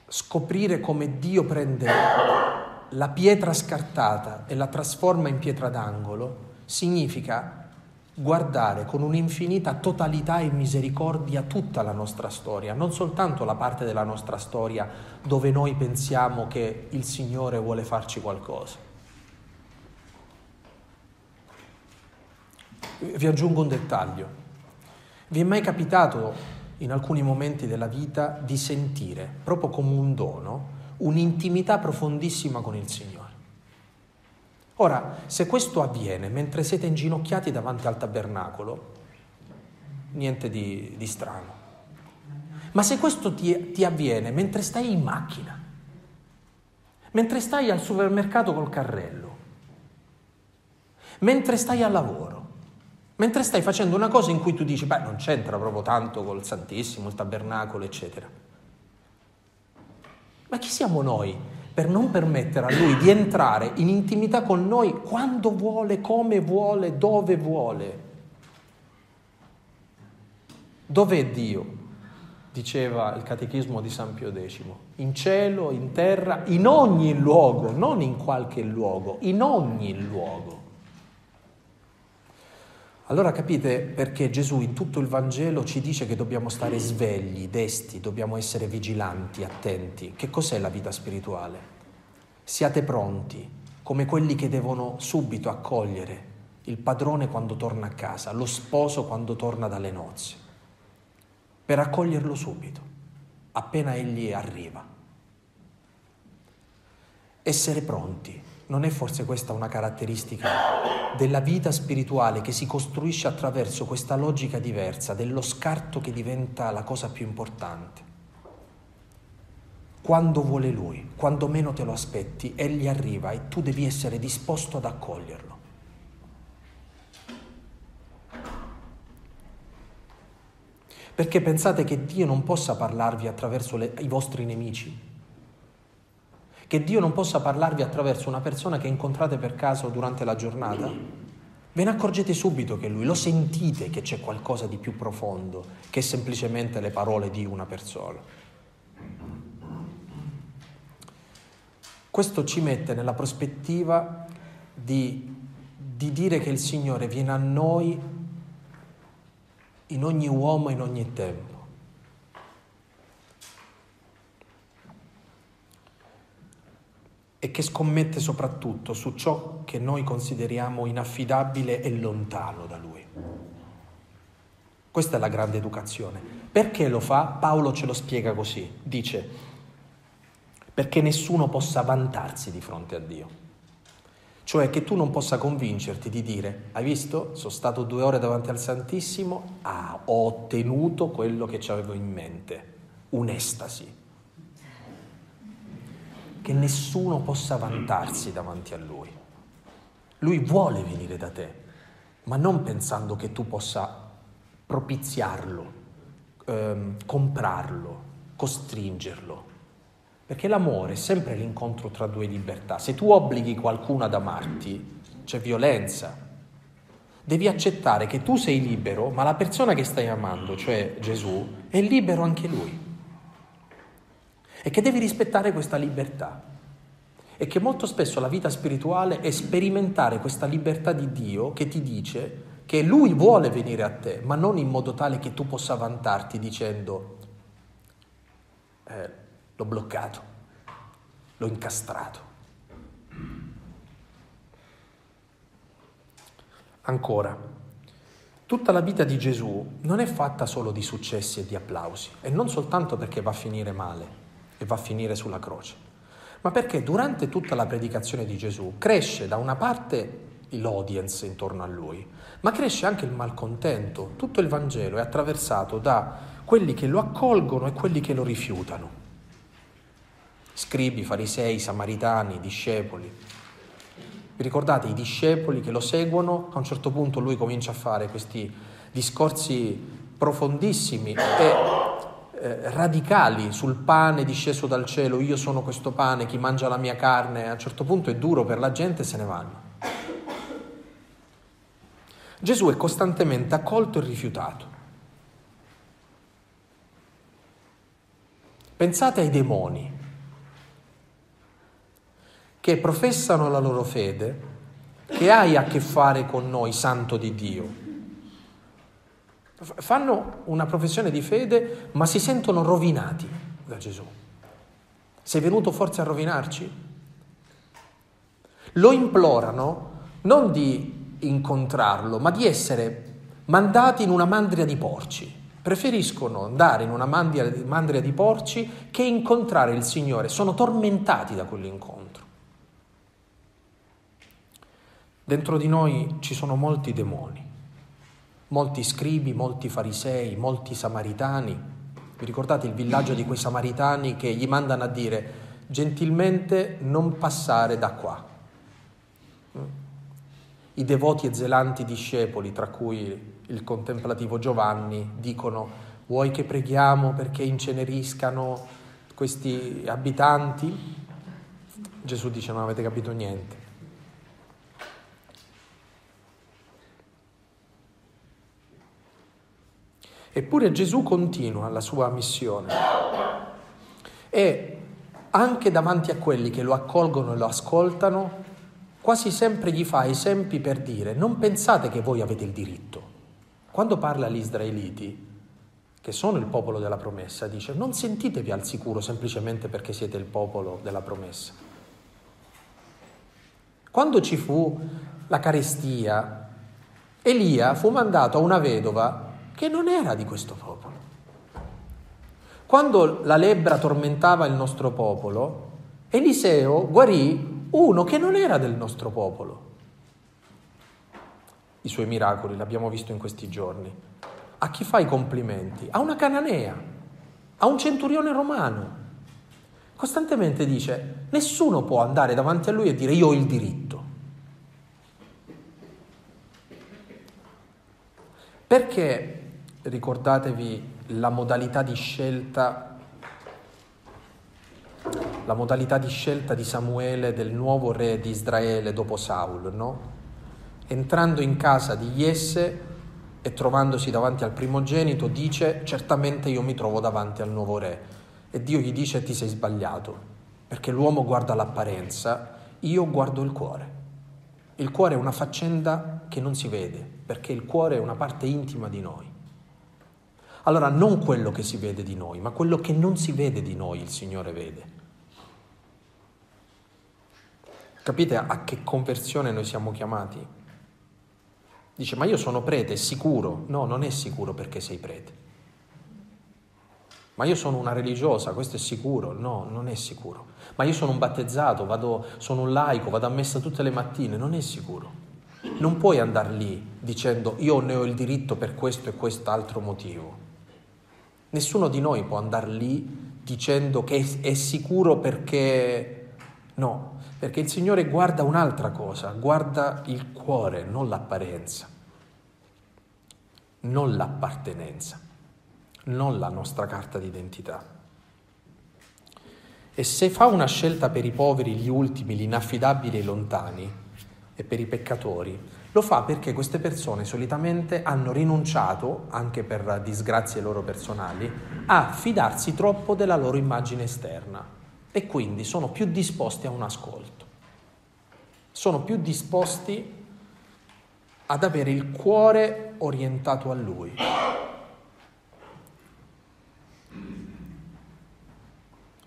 scoprire come Dio prende la pietra scartata e la trasforma in pietra d'angolo, significa guardare con un'infinita totalità e misericordia tutta la nostra storia, non soltanto la parte della nostra storia dove noi pensiamo che il Signore vuole farci qualcosa. Vi aggiungo un dettaglio. Vi è mai capitato in alcuni momenti della vita di sentire, proprio come un dono, un'intimità profondissima con il Signore? Ora, se questo avviene mentre siete inginocchiati davanti al tabernacolo, niente di, di strano. Ma se questo ti, ti avviene mentre stai in macchina, mentre stai al supermercato col carrello, mentre stai al lavoro, mentre stai facendo una cosa in cui tu dici, beh, non c'entra proprio tanto col Santissimo, il tabernacolo, eccetera. Ma chi siamo noi per non permettere a Lui di entrare in intimità con noi quando vuole, come vuole, dove vuole? Dov'è Dio? Diceva il catechismo di San Pio X. In cielo, in terra, in ogni luogo, non in qualche luogo, in ogni luogo. Allora capite perché Gesù in tutto il Vangelo ci dice che dobbiamo stare svegli, desti, dobbiamo essere vigilanti, attenti. Che cos'è la vita spirituale? Siate pronti, come quelli che devono subito accogliere il padrone quando torna a casa, lo sposo quando torna dalle nozze, per accoglierlo subito, appena egli arriva. Essere pronti, non è forse questa una caratteristica della vita spirituale che si costruisce attraverso questa logica diversa, dello scarto che diventa la cosa più importante? Quando vuole Lui, quando meno te lo aspetti, Egli arriva e tu devi essere disposto ad accoglierlo. Perché pensate che Dio non possa parlarvi attraverso le, i vostri nemici? Che Dio non possa parlarvi attraverso una persona che incontrate per caso durante la giornata? Ve ne accorgete subito che Lui, lo sentite che c'è qualcosa di più profondo che semplicemente le parole di una persona. Questo ci mette nella prospettiva di, di dire che il Signore viene a noi in ogni uomo, in ogni tempo. E che scommette soprattutto su ciò che noi consideriamo inaffidabile e lontano da Lui. Questa è la grande educazione. Perché lo fa? Paolo ce lo spiega così. Dice, perché nessuno possa vantarsi di fronte a Dio. Cioè che tu non possa convincerti di dire, hai visto, sono stato due ore davanti al Santissimo, ah, ho ottenuto quello che avevo in mente, un'estasi che nessuno possa vantarsi davanti a Lui. Lui vuole venire da te, ma non pensando che tu possa propiziarlo, ehm, comprarlo, costringerlo. Perché l'amore è sempre l'incontro tra due libertà. Se tu obblighi qualcuno ad amarti, c'è violenza. Devi accettare che tu sei libero, ma la persona che stai amando, cioè Gesù, è libero anche lui e che devi rispettare questa libertà. E che molto spesso la vita spirituale è sperimentare questa libertà di Dio che ti dice che Lui vuole venire a te, ma non in modo tale che tu possa vantarti dicendo eh, l'ho bloccato, l'ho incastrato. Ancora, tutta la vita di Gesù non è fatta solo di successi e di applausi, e non soltanto perché va a finire male, e va a finire sulla croce, ma perché durante tutta la predicazione di Gesù cresce da una parte l'audience intorno a lui, ma cresce anche il malcontento. Tutto il Vangelo è attraversato da quelli che lo accolgono e quelli che lo rifiutano. Scribi, farisei, samaritani, discepoli. Vi ricordate i discepoli che lo seguono? A un certo punto lui comincia a fare questi discorsi profondissimi e eh, radicali sul pane disceso dal cielo, io sono questo pane, chi mangia la mia carne, a un certo punto è duro per la gente e se ne vanno. Gesù è costantemente accolto e rifiutato. Pensate ai demoni che professano la loro fede, che hai a che fare con noi, santo di Dio, fanno una professione di fede ma si sentono rovinati da Gesù. Sei venuto forse a rovinarci? Lo implorano non di incontrarlo, ma di essere mandati in una mandria di porci. Preferiscono andare in una mandria di porci che incontrare il Signore. Sono tormentati da quell'incontro. Dentro di noi ci sono molti demoni, molti scribi, molti farisei, molti samaritani. Vi ricordate il villaggio di quei samaritani che gli mandano a dire gentilmente non passare da qua? I devoti e zelanti discepoli, tra cui il contemplativo Giovanni, dicono vuoi che preghiamo perché inceneriscano questi abitanti? Gesù dice non avete capito niente. Eppure Gesù continua la sua missione e anche davanti a quelli che lo accolgono e lo ascoltano, quasi sempre gli fa esempi per dire non pensate che voi avete il diritto. Quando parla agli israeliti, che sono il popolo della promessa, dice non sentitevi al sicuro semplicemente perché siete il popolo della promessa. Quando ci fu la carestia, Elia fu mandato a una vedova che non era di questo popolo. Quando la lebbra tormentava il nostro popolo, Eliseo guarì uno che non era del nostro popolo. I suoi miracoli l'abbiamo visto in questi giorni. A chi fa i complimenti? A una cananea, a un centurione romano. Costantemente dice, nessuno può andare davanti a lui e dire io ho il diritto. Perché, ricordatevi, la modalità di scelta, la modalità di scelta di Samuele del nuovo re di Israele dopo Saul, no? Entrando in casa di Jesse e trovandosi davanti al primogenito, dice certamente io mi trovo davanti al nuovo re. E Dio gli dice ti sei sbagliato, perché l'uomo guarda l'apparenza, io guardo il cuore. Il cuore è una faccenda che non si vede, perché il cuore è una parte intima di noi. Allora non quello che si vede di noi, ma quello che non si vede di noi il Signore vede. Capite a che conversione noi siamo chiamati? Dice, ma io sono prete, è sicuro? No, non è sicuro perché sei prete. Ma io sono una religiosa, questo è sicuro? No, non è sicuro. Ma io sono un battezzato, vado, sono un laico, vado a messa tutte le mattine, non è sicuro. Non puoi andare lì dicendo io ne ho il diritto per questo e quest'altro motivo. Nessuno di noi può andare lì dicendo che è sicuro perché no, perché il Signore guarda un'altra cosa, guarda il cuore, non l'apparenza, non l'appartenenza, non la nostra carta d'identità. E se fa una scelta per i poveri, gli ultimi, gli inaffidabili e i lontani, e per i peccatori, lo fa perché queste persone solitamente hanno rinunciato, anche per disgrazie loro personali, a fidarsi troppo della loro immagine esterna e quindi sono più disposti a un ascolto, sono più disposti ad avere il cuore orientato a Lui.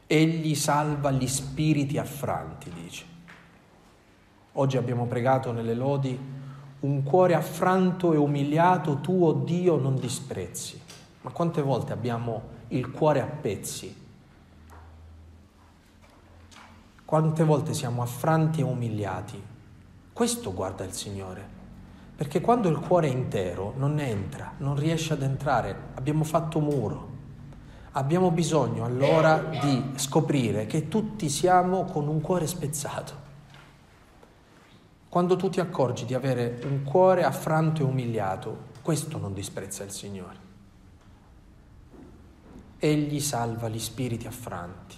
Egli salva gli spiriti affranti, dice. Oggi abbiamo pregato nelle lodi, un cuore affranto e umiliato tu, oh Dio, non disprezzi. Ma quante volte abbiamo il cuore a pezzi Quante volte siamo affranti e umiliati? Questo guarda il Signore. Perché quando il cuore è intero non entra, non riesce ad entrare, abbiamo fatto muro. Abbiamo bisogno allora di scoprire che tutti siamo con un cuore spezzato. Quando tu ti accorgi di avere un cuore affranto e umiliato, questo non disprezza il Signore. Egli salva gli spiriti affranti.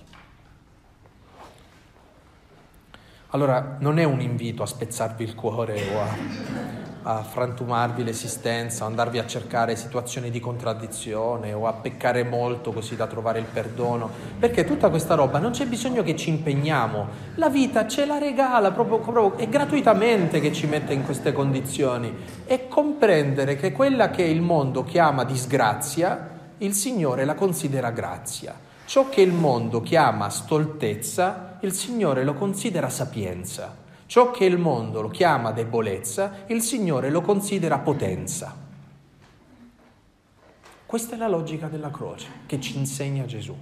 Allora non è un invito a spezzarvi il cuore o a, a frantumarvi l'esistenza, andarvi a cercare situazioni di contraddizione o a peccare molto così da trovare il perdono, perché tutta questa roba non c'è bisogno che ci impegniamo, la vita ce la regala proprio, proprio è gratuitamente che ci mette in queste condizioni e comprendere che quella che il mondo chiama disgrazia, il Signore la considera grazia. Ciò che il mondo chiama stoltezza, il Signore lo considera sapienza. Ciò che il mondo lo chiama debolezza, il Signore lo considera potenza. Questa è la logica della croce che ci insegna Gesù.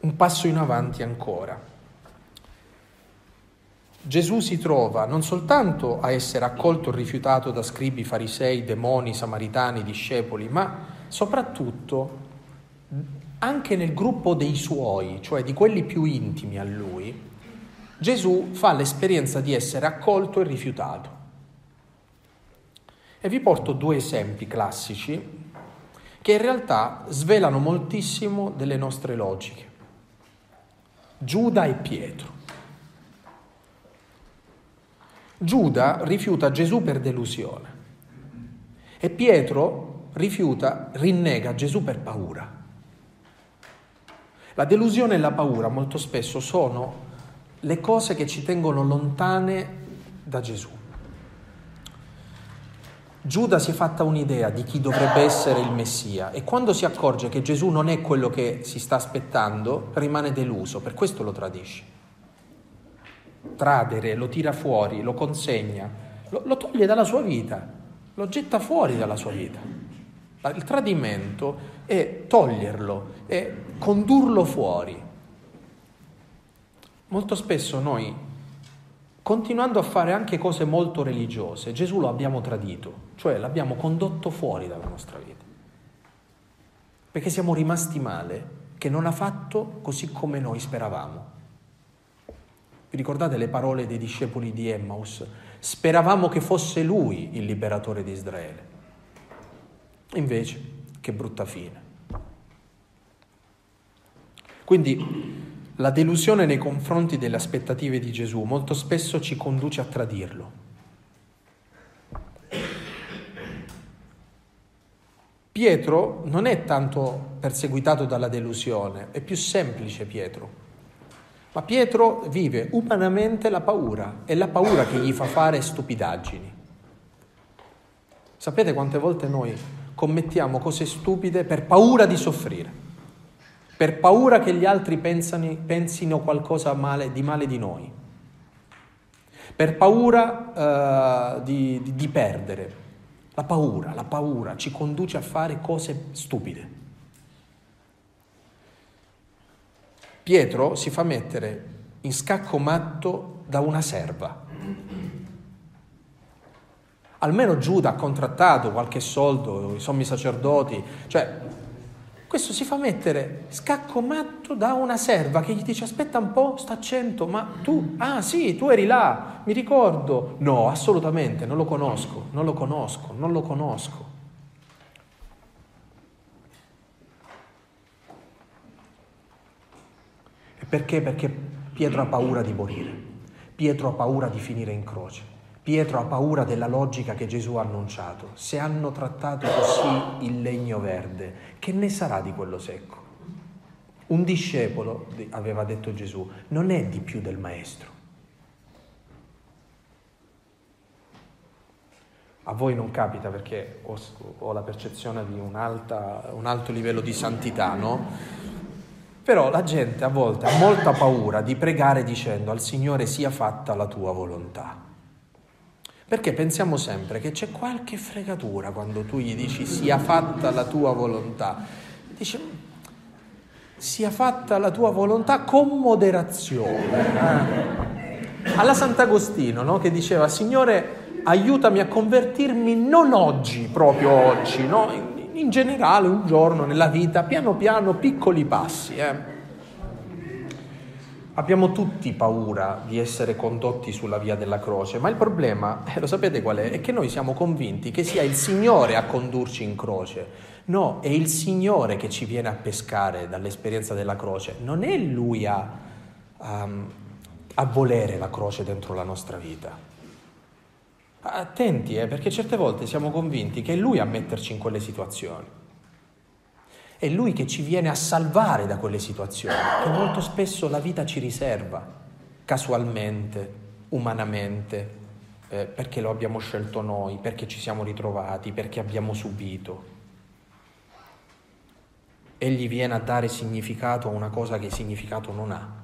Un passo in avanti ancora. Gesù si trova non soltanto a essere accolto e rifiutato da scribi, farisei, demoni, samaritani, discepoli, ma soprattutto anche nel gruppo dei suoi, cioè di quelli più intimi a lui, Gesù fa l'esperienza di essere accolto e rifiutato. E vi porto due esempi classici che in realtà svelano moltissimo delle nostre logiche. Giuda e Pietro. Giuda rifiuta Gesù per delusione e Pietro rifiuta, rinnega Gesù per paura. La delusione e la paura molto spesso sono le cose che ci tengono lontane da Gesù. Giuda si è fatta un'idea di chi dovrebbe essere il Messia e quando si accorge che Gesù non è quello che si sta aspettando, rimane deluso, per questo lo tradisce tradere, lo tira fuori, lo consegna, lo, lo toglie dalla sua vita, lo getta fuori dalla sua vita. Il tradimento è toglierlo, è condurlo fuori. Molto spesso noi, continuando a fare anche cose molto religiose, Gesù lo abbiamo tradito, cioè l'abbiamo condotto fuori dalla nostra vita. Perché siamo rimasti male, che non ha fatto così come noi speravamo. Vi ricordate le parole dei discepoli di Emmaus? Speravamo che fosse lui il liberatore di Israele. Invece, che brutta fine. Quindi la delusione nei confronti delle aspettative di Gesù molto spesso ci conduce a tradirlo. Pietro non è tanto perseguitato dalla delusione, è più semplice Pietro. Ma Pietro vive umanamente la paura, è la paura che gli fa fare stupidaggini. Sapete quante volte noi commettiamo cose stupide per paura di soffrire, per paura che gli altri pensano, pensino qualcosa male, di male di noi, per paura uh, di, di, di perdere. La paura, la paura ci conduce a fare cose stupide. Pietro si fa mettere in scacco matto da una serva. Almeno Giuda ha contrattato qualche soldo, i sommi sacerdoti, cioè questo si fa mettere scacco matto da una serva che gli dice aspetta un po', sta a cento, ma tu, ah sì, tu eri là, mi ricordo. No, assolutamente, non lo conosco, non lo conosco, non lo conosco. Perché? Perché Pietro ha paura di morire, Pietro ha paura di finire in croce, Pietro ha paura della logica che Gesù ha annunciato. Se hanno trattato così il legno verde, che ne sarà di quello secco? Un discepolo, aveva detto Gesù, non è di più del maestro. A voi non capita perché ho, ho la percezione di un, un alto livello di santità, no? Però la gente a volte ha molta paura di pregare dicendo al Signore sia fatta la tua volontà. Perché pensiamo sempre che c'è qualche fregatura quando tu gli dici sia fatta la tua volontà. Dice sia fatta la tua volontà con moderazione. Eh? Alla Sant'Agostino no? che diceva Signore aiutami a convertirmi non oggi, proprio oggi, no? in generale un giorno nella vita, piano piano, piccoli passi. Eh. Abbiamo tutti paura di essere condotti sulla via della croce, ma il problema, eh, lo sapete qual è? È che noi siamo convinti che sia il Signore a condurci in croce. No, è il Signore che ci viene a pescare dall'esperienza della croce, non è Lui a, a, a volere la croce dentro la nostra vita. Attenti, eh, perché certe volte siamo convinti che è Lui a metterci in quelle situazioni. È Lui che ci viene a salvare da quelle situazioni, che molto spesso la vita ci riserva, casualmente, umanamente, eh, perché lo abbiamo scelto noi, perché ci siamo ritrovati, perché abbiamo subito. Egli viene a dare significato a una cosa che significato non ha.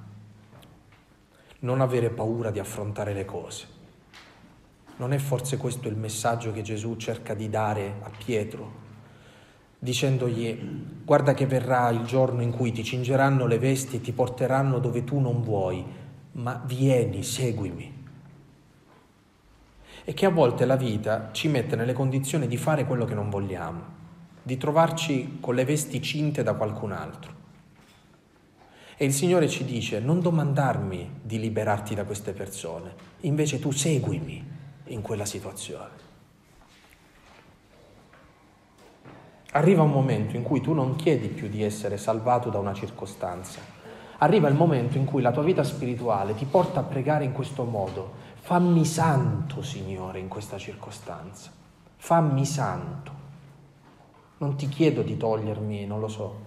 Non avere paura di affrontare le cose non è forse questo il messaggio che Gesù cerca di dare a Pietro, dicendogli guarda che verrà il giorno in cui ti cingeranno le vesti e ti porteranno dove tu non vuoi, ma vieni, seguimi. è che a volte la vita ci mette nelle condizioni di fare quello che non vogliamo, di trovarci con le vesti cinte da qualcun altro. E il Signore ci dice, non domandarmi di liberarti da queste persone, invece tu seguimi in quella situazione. Arriva un momento in cui tu non chiedi più di essere salvato da una circostanza. Arriva il momento in cui la tua vita spirituale ti porta a pregare in questo modo. Fammi santo, Signore, in questa circostanza. Fammi santo. Non ti chiedo di togliermi, non lo so,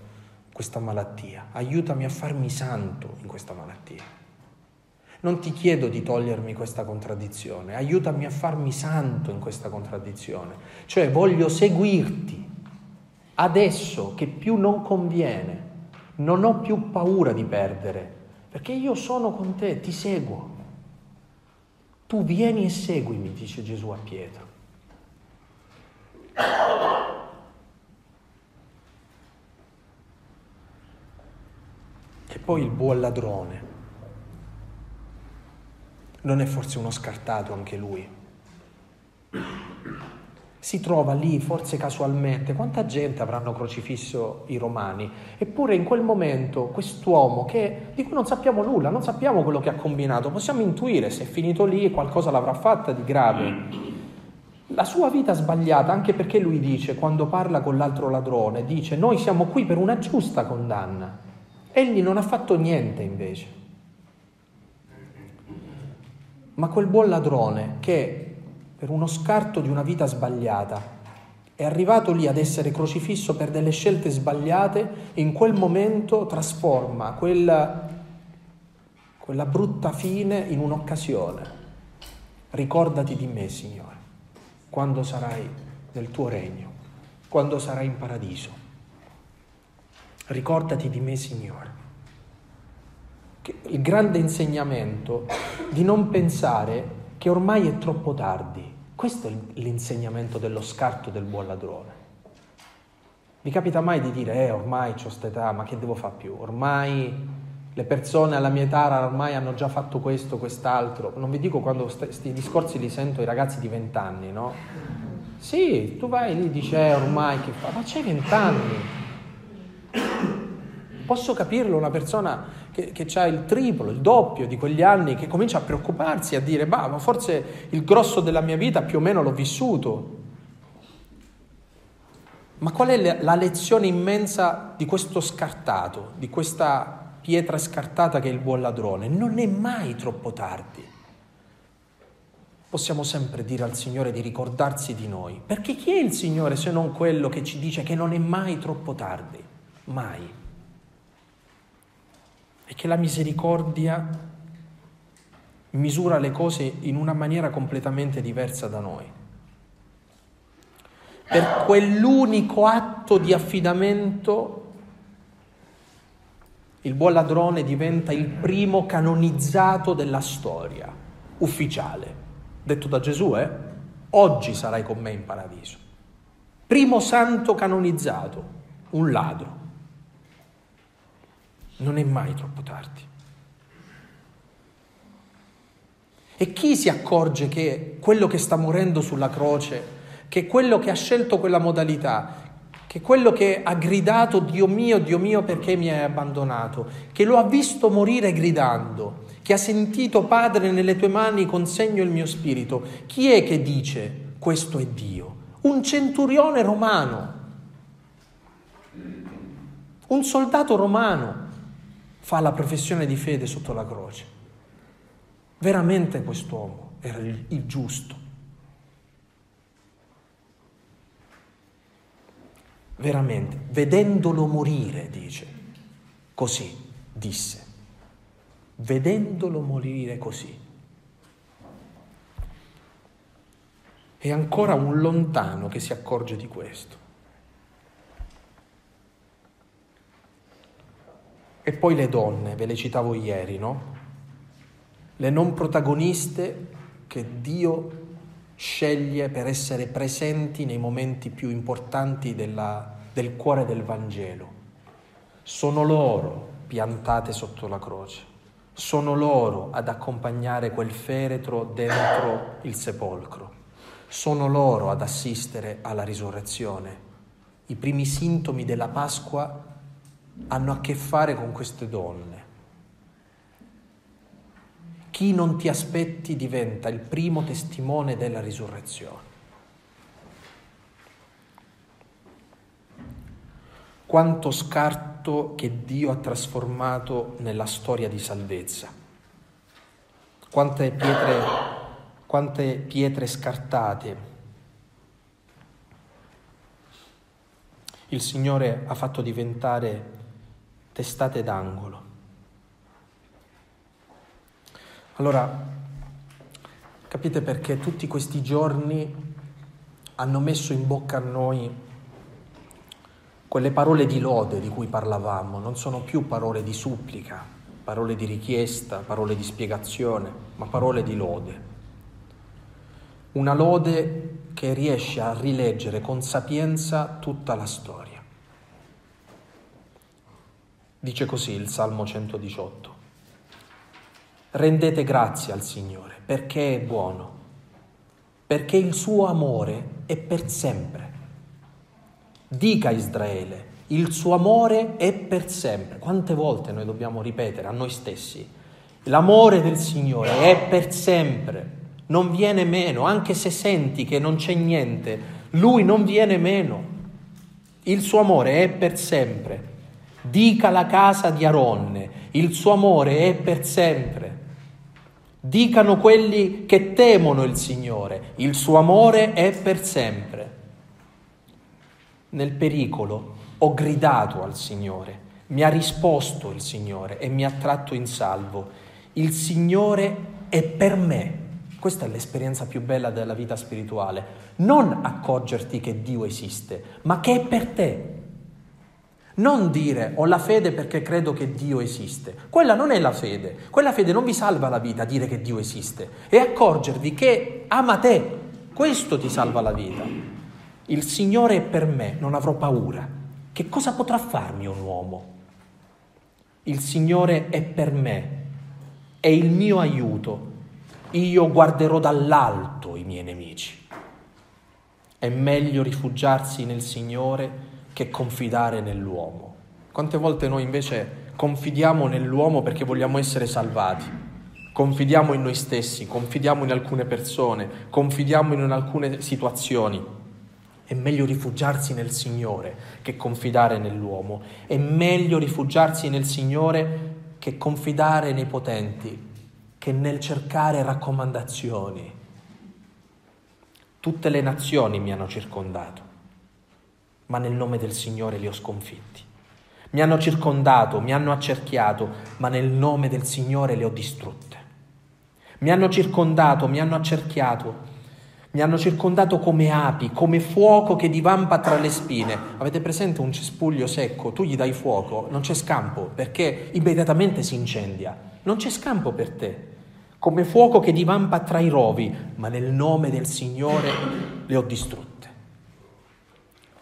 questa malattia. Aiutami a farmi santo in questa malattia. Non ti chiedo di togliermi questa contraddizione, aiutami a farmi santo in questa contraddizione. Cioè voglio seguirti adesso che più non conviene, non ho più paura di perdere, perché io sono con te, ti seguo. Tu vieni e seguimi, dice Gesù a Pietro. E poi il buon ladrone. Non è forse uno scartato anche lui? Si trova lì, forse casualmente, quanta gente avranno crocifisso i romani? Eppure in quel momento quest'uomo che, di cui non sappiamo nulla, non sappiamo quello che ha combinato, possiamo intuire se è finito lì e qualcosa l'avrà fatta di grave. La sua vita sbagliata, anche perché lui dice, quando parla con l'altro ladrone, dice noi siamo qui per una giusta condanna. Egli non ha fatto niente invece. Ma quel buon ladrone che per uno scarto di una vita sbagliata. È arrivato lì ad essere crocifisso per delle scelte sbagliate e in quel momento trasforma quella, quella brutta fine in un'occasione. Ricordati di me, Signore, quando sarai nel tuo regno, quando sarai in paradiso. Ricordati di me, Signore. Il grande insegnamento di non pensare che ormai è troppo tardi. Questo è l'insegnamento dello scarto del buon ladrone. Vi capita mai di dire, eh, ormai ho questa età, ma che devo fare più? Ormai le persone alla mia età ormai hanno già fatto questo, quest'altro. Non vi dico quando questi discorsi li sento ai ragazzi di vent'anni, no? Sì, tu vai lì e dici, eh, ormai che fa? Ma c'hai vent'anni. Posso capirlo una persona che, che ha il triplo, il doppio di quegli anni, che comincia a preoccuparsi, a dire, bah, ma forse il grosso della mia vita più o meno l'ho vissuto. Ma qual è la lezione immensa di questo scartato, di questa pietra scartata che è il buon ladrone? Non è mai troppo tardi. Possiamo sempre dire al Signore di ricordarsi di noi, perché chi è il Signore se non quello che ci dice che non è mai troppo tardi? Mai è che la misericordia misura le cose in una maniera completamente diversa da noi. Per quell'unico atto di affidamento il buon ladrone diventa il primo canonizzato della storia, ufficiale. Detto da Gesù, eh? Oggi sarai con me in paradiso. Primo santo canonizzato, un ladro non è mai troppo tardi. E chi si accorge che quello che sta morendo sulla croce, che quello che ha scelto quella modalità, che quello che ha gridato Dio mio, Dio mio perché mi hai abbandonato, che lo ha visto morire gridando, che ha sentito Padre nelle tue mani consegno il mio spirito, chi è che dice questo è Dio? Un centurione romano, un soldato romano fa la professione di fede sotto la croce. Veramente quest'uomo era il, il giusto. Veramente, vedendolo morire, dice, così, disse, vedendolo morire così. È ancora un lontano che si accorge di questo. E poi le donne, ve le citavo ieri, no? Le non protagoniste che Dio sceglie per essere presenti nei momenti più importanti della, del cuore del Vangelo. Sono loro piantate sotto la croce, sono loro ad accompagnare quel feretro dentro il sepolcro, sono loro ad assistere alla risurrezione. I primi sintomi della Pasqua hanno a che fare con queste donne. Chi non ti aspetti diventa il primo testimone della risurrezione. Quanto scarto che Dio ha trasformato nella storia di salvezza. Quante pietre, quante pietre scartate. Il Signore ha fatto diventare testate d'angolo. Allora, capite perché tutti questi giorni hanno messo in bocca a noi quelle parole di lode di cui parlavamo, non sono più parole di supplica, parole di richiesta, parole di spiegazione, ma parole di lode. Una lode che riesce a rileggere con sapienza tutta la storia. Dice così il Salmo 118. Rendete grazie al Signore perché è buono, perché il suo amore è per sempre. Dica Israele, il suo amore è per sempre. Quante volte noi dobbiamo ripetere a noi stessi, l'amore del Signore è per sempre, non viene meno, anche se senti che non c'è niente, Lui non viene meno. Il suo amore è per sempre. Dica la casa di Aronne, il suo amore è per sempre. Dicano quelli che temono il Signore, il suo amore è per sempre. Nel pericolo ho gridato al Signore, mi ha risposto il Signore e mi ha tratto in salvo. Il Signore è per me. Questa è l'esperienza più bella della vita spirituale. Non accorgerti che Dio esiste, ma che è per te. Non dire ho la fede perché credo che Dio esiste. Quella non è la fede. Quella fede non vi salva la vita dire che Dio esiste. È accorgervi che ama te. Questo ti salva la vita. Il Signore è per me, non avrò paura. Che cosa potrà farmi un uomo? Il Signore è per me, è il mio aiuto. Io guarderò dall'alto i miei nemici. È meglio rifugiarsi nel Signore che confidare nell'uomo. Quante volte noi invece confidiamo nell'uomo perché vogliamo essere salvati? Confidiamo in noi stessi, confidiamo in alcune persone, confidiamo in alcune situazioni. È meglio rifugiarsi nel Signore che confidare nell'uomo. È meglio rifugiarsi nel Signore che confidare nei potenti, che nel cercare raccomandazioni. Tutte le nazioni mi hanno circondato ma nel nome del Signore li ho sconfitti. Mi hanno circondato, mi hanno accerchiato, ma nel nome del Signore le ho distrutte. Mi hanno circondato, mi hanno accerchiato, mi hanno circondato come api, come fuoco che divampa tra le spine. Avete presente un cespuglio secco? Tu gli dai fuoco, non c'è scampo perché immediatamente si incendia. Non c'è scampo per te. Come fuoco che divampa tra i rovi, ma nel nome del Signore le ho distrutte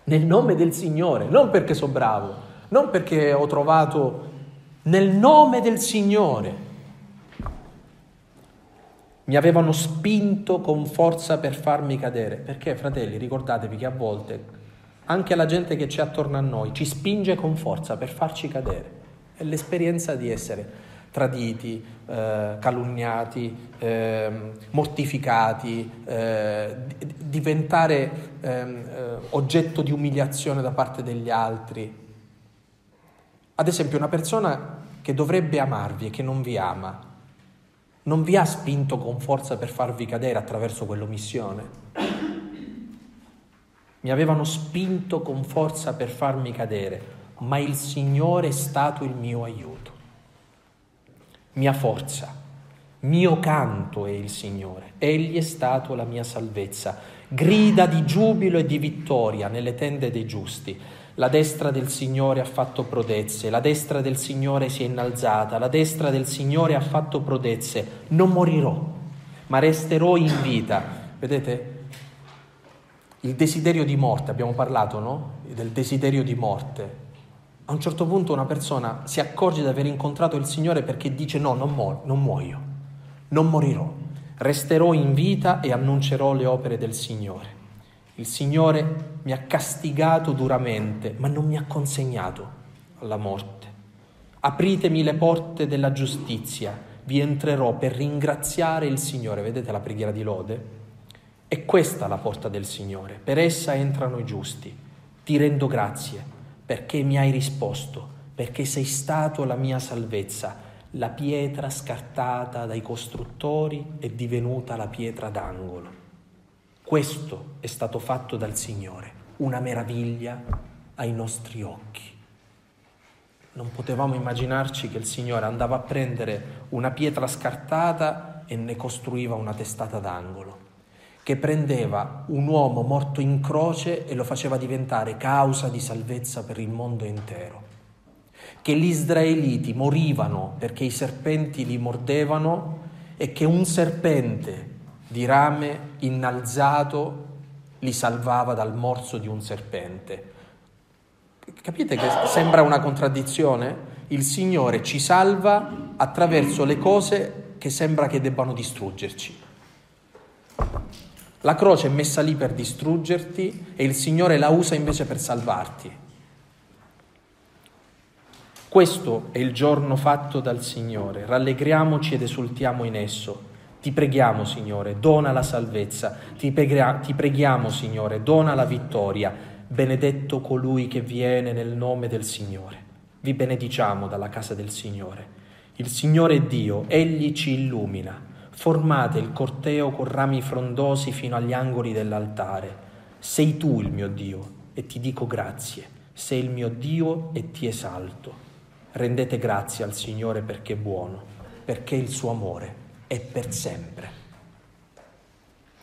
nel nome del Signore, non perché sono bravo, non perché ho trovato, nel nome del Signore. Mi avevano spinto con forza per farmi cadere. Perché, fratelli, ricordatevi che a volte anche la gente che c'è attorno a noi ci spinge con forza per farci cadere. È l'esperienza di essere traditi, eh, calunniati, eh, mortificati, eh, diventare ehm, eh, oggetto di umiliazione da parte degli altri. Ad esempio una persona che dovrebbe amarvi e che non vi ama, non vi ha spinto con forza per farvi cadere attraverso quell'omissione. Mi avevano spinto con forza per farmi cadere, ma il Signore è stato il mio aiuto mia forza, mio canto è il Signore, Egli è stato la mia salvezza. Grida di giubilo e di vittoria nelle tende dei giusti. La destra del Signore ha fatto prodezze, la destra del Signore si è innalzata, la destra del Signore ha fatto prodezze. Non morirò, ma resterò in vita. Vedete? Il desiderio di morte, abbiamo parlato, no? Del desiderio di morte. A un certo punto una persona si accorge di aver incontrato il Signore perché dice no, non, mu- non muoio, non morirò, resterò in vita e annuncerò le opere del Signore. Il Signore mi ha castigato duramente, ma non mi ha consegnato alla morte. Apritemi le porte della giustizia, vi entrerò per ringraziare il Signore. Vedete la preghiera di lode? È questa la porta del Signore, per essa entrano i giusti. Ti rendo grazie perché mi hai risposto, perché sei stato la mia salvezza. La pietra scartata dai costruttori è divenuta la pietra d'angolo. Questo è stato fatto dal Signore, una meraviglia ai nostri occhi. Non potevamo immaginarci che il Signore andava a prendere una pietra scartata e ne costruiva una testata d'angolo che prendeva un uomo morto in croce e lo faceva diventare causa di salvezza per il mondo intero. Che gli israeliti morivano perché i serpenti li mordevano e che un serpente di rame innalzato li salvava dal morso di un serpente. Capite che sembra una contraddizione? Il Signore ci salva attraverso le cose che sembra che debbano distruggerci. La croce è messa lì per distruggerti e il Signore la usa invece per salvarti. Questo è il giorno fatto dal Signore, rallegriamoci ed esultiamo in esso. Ti preghiamo, Signore, dona la salvezza, ti, preghiamo, ti preghiamo, Signore, dona la vittoria. Benedetto colui che viene nel nome del Signore. Vi benediciamo dalla casa del Signore. Il Signore è Dio, Egli ci illumina. Formate il corteo con rami frondosi fino agli angoli dell'altare. Sei tu il mio Dio e ti dico grazie. Sei il mio Dio e ti esalto. Rendete grazie al Signore perché è buono, perché il suo amore è per sempre.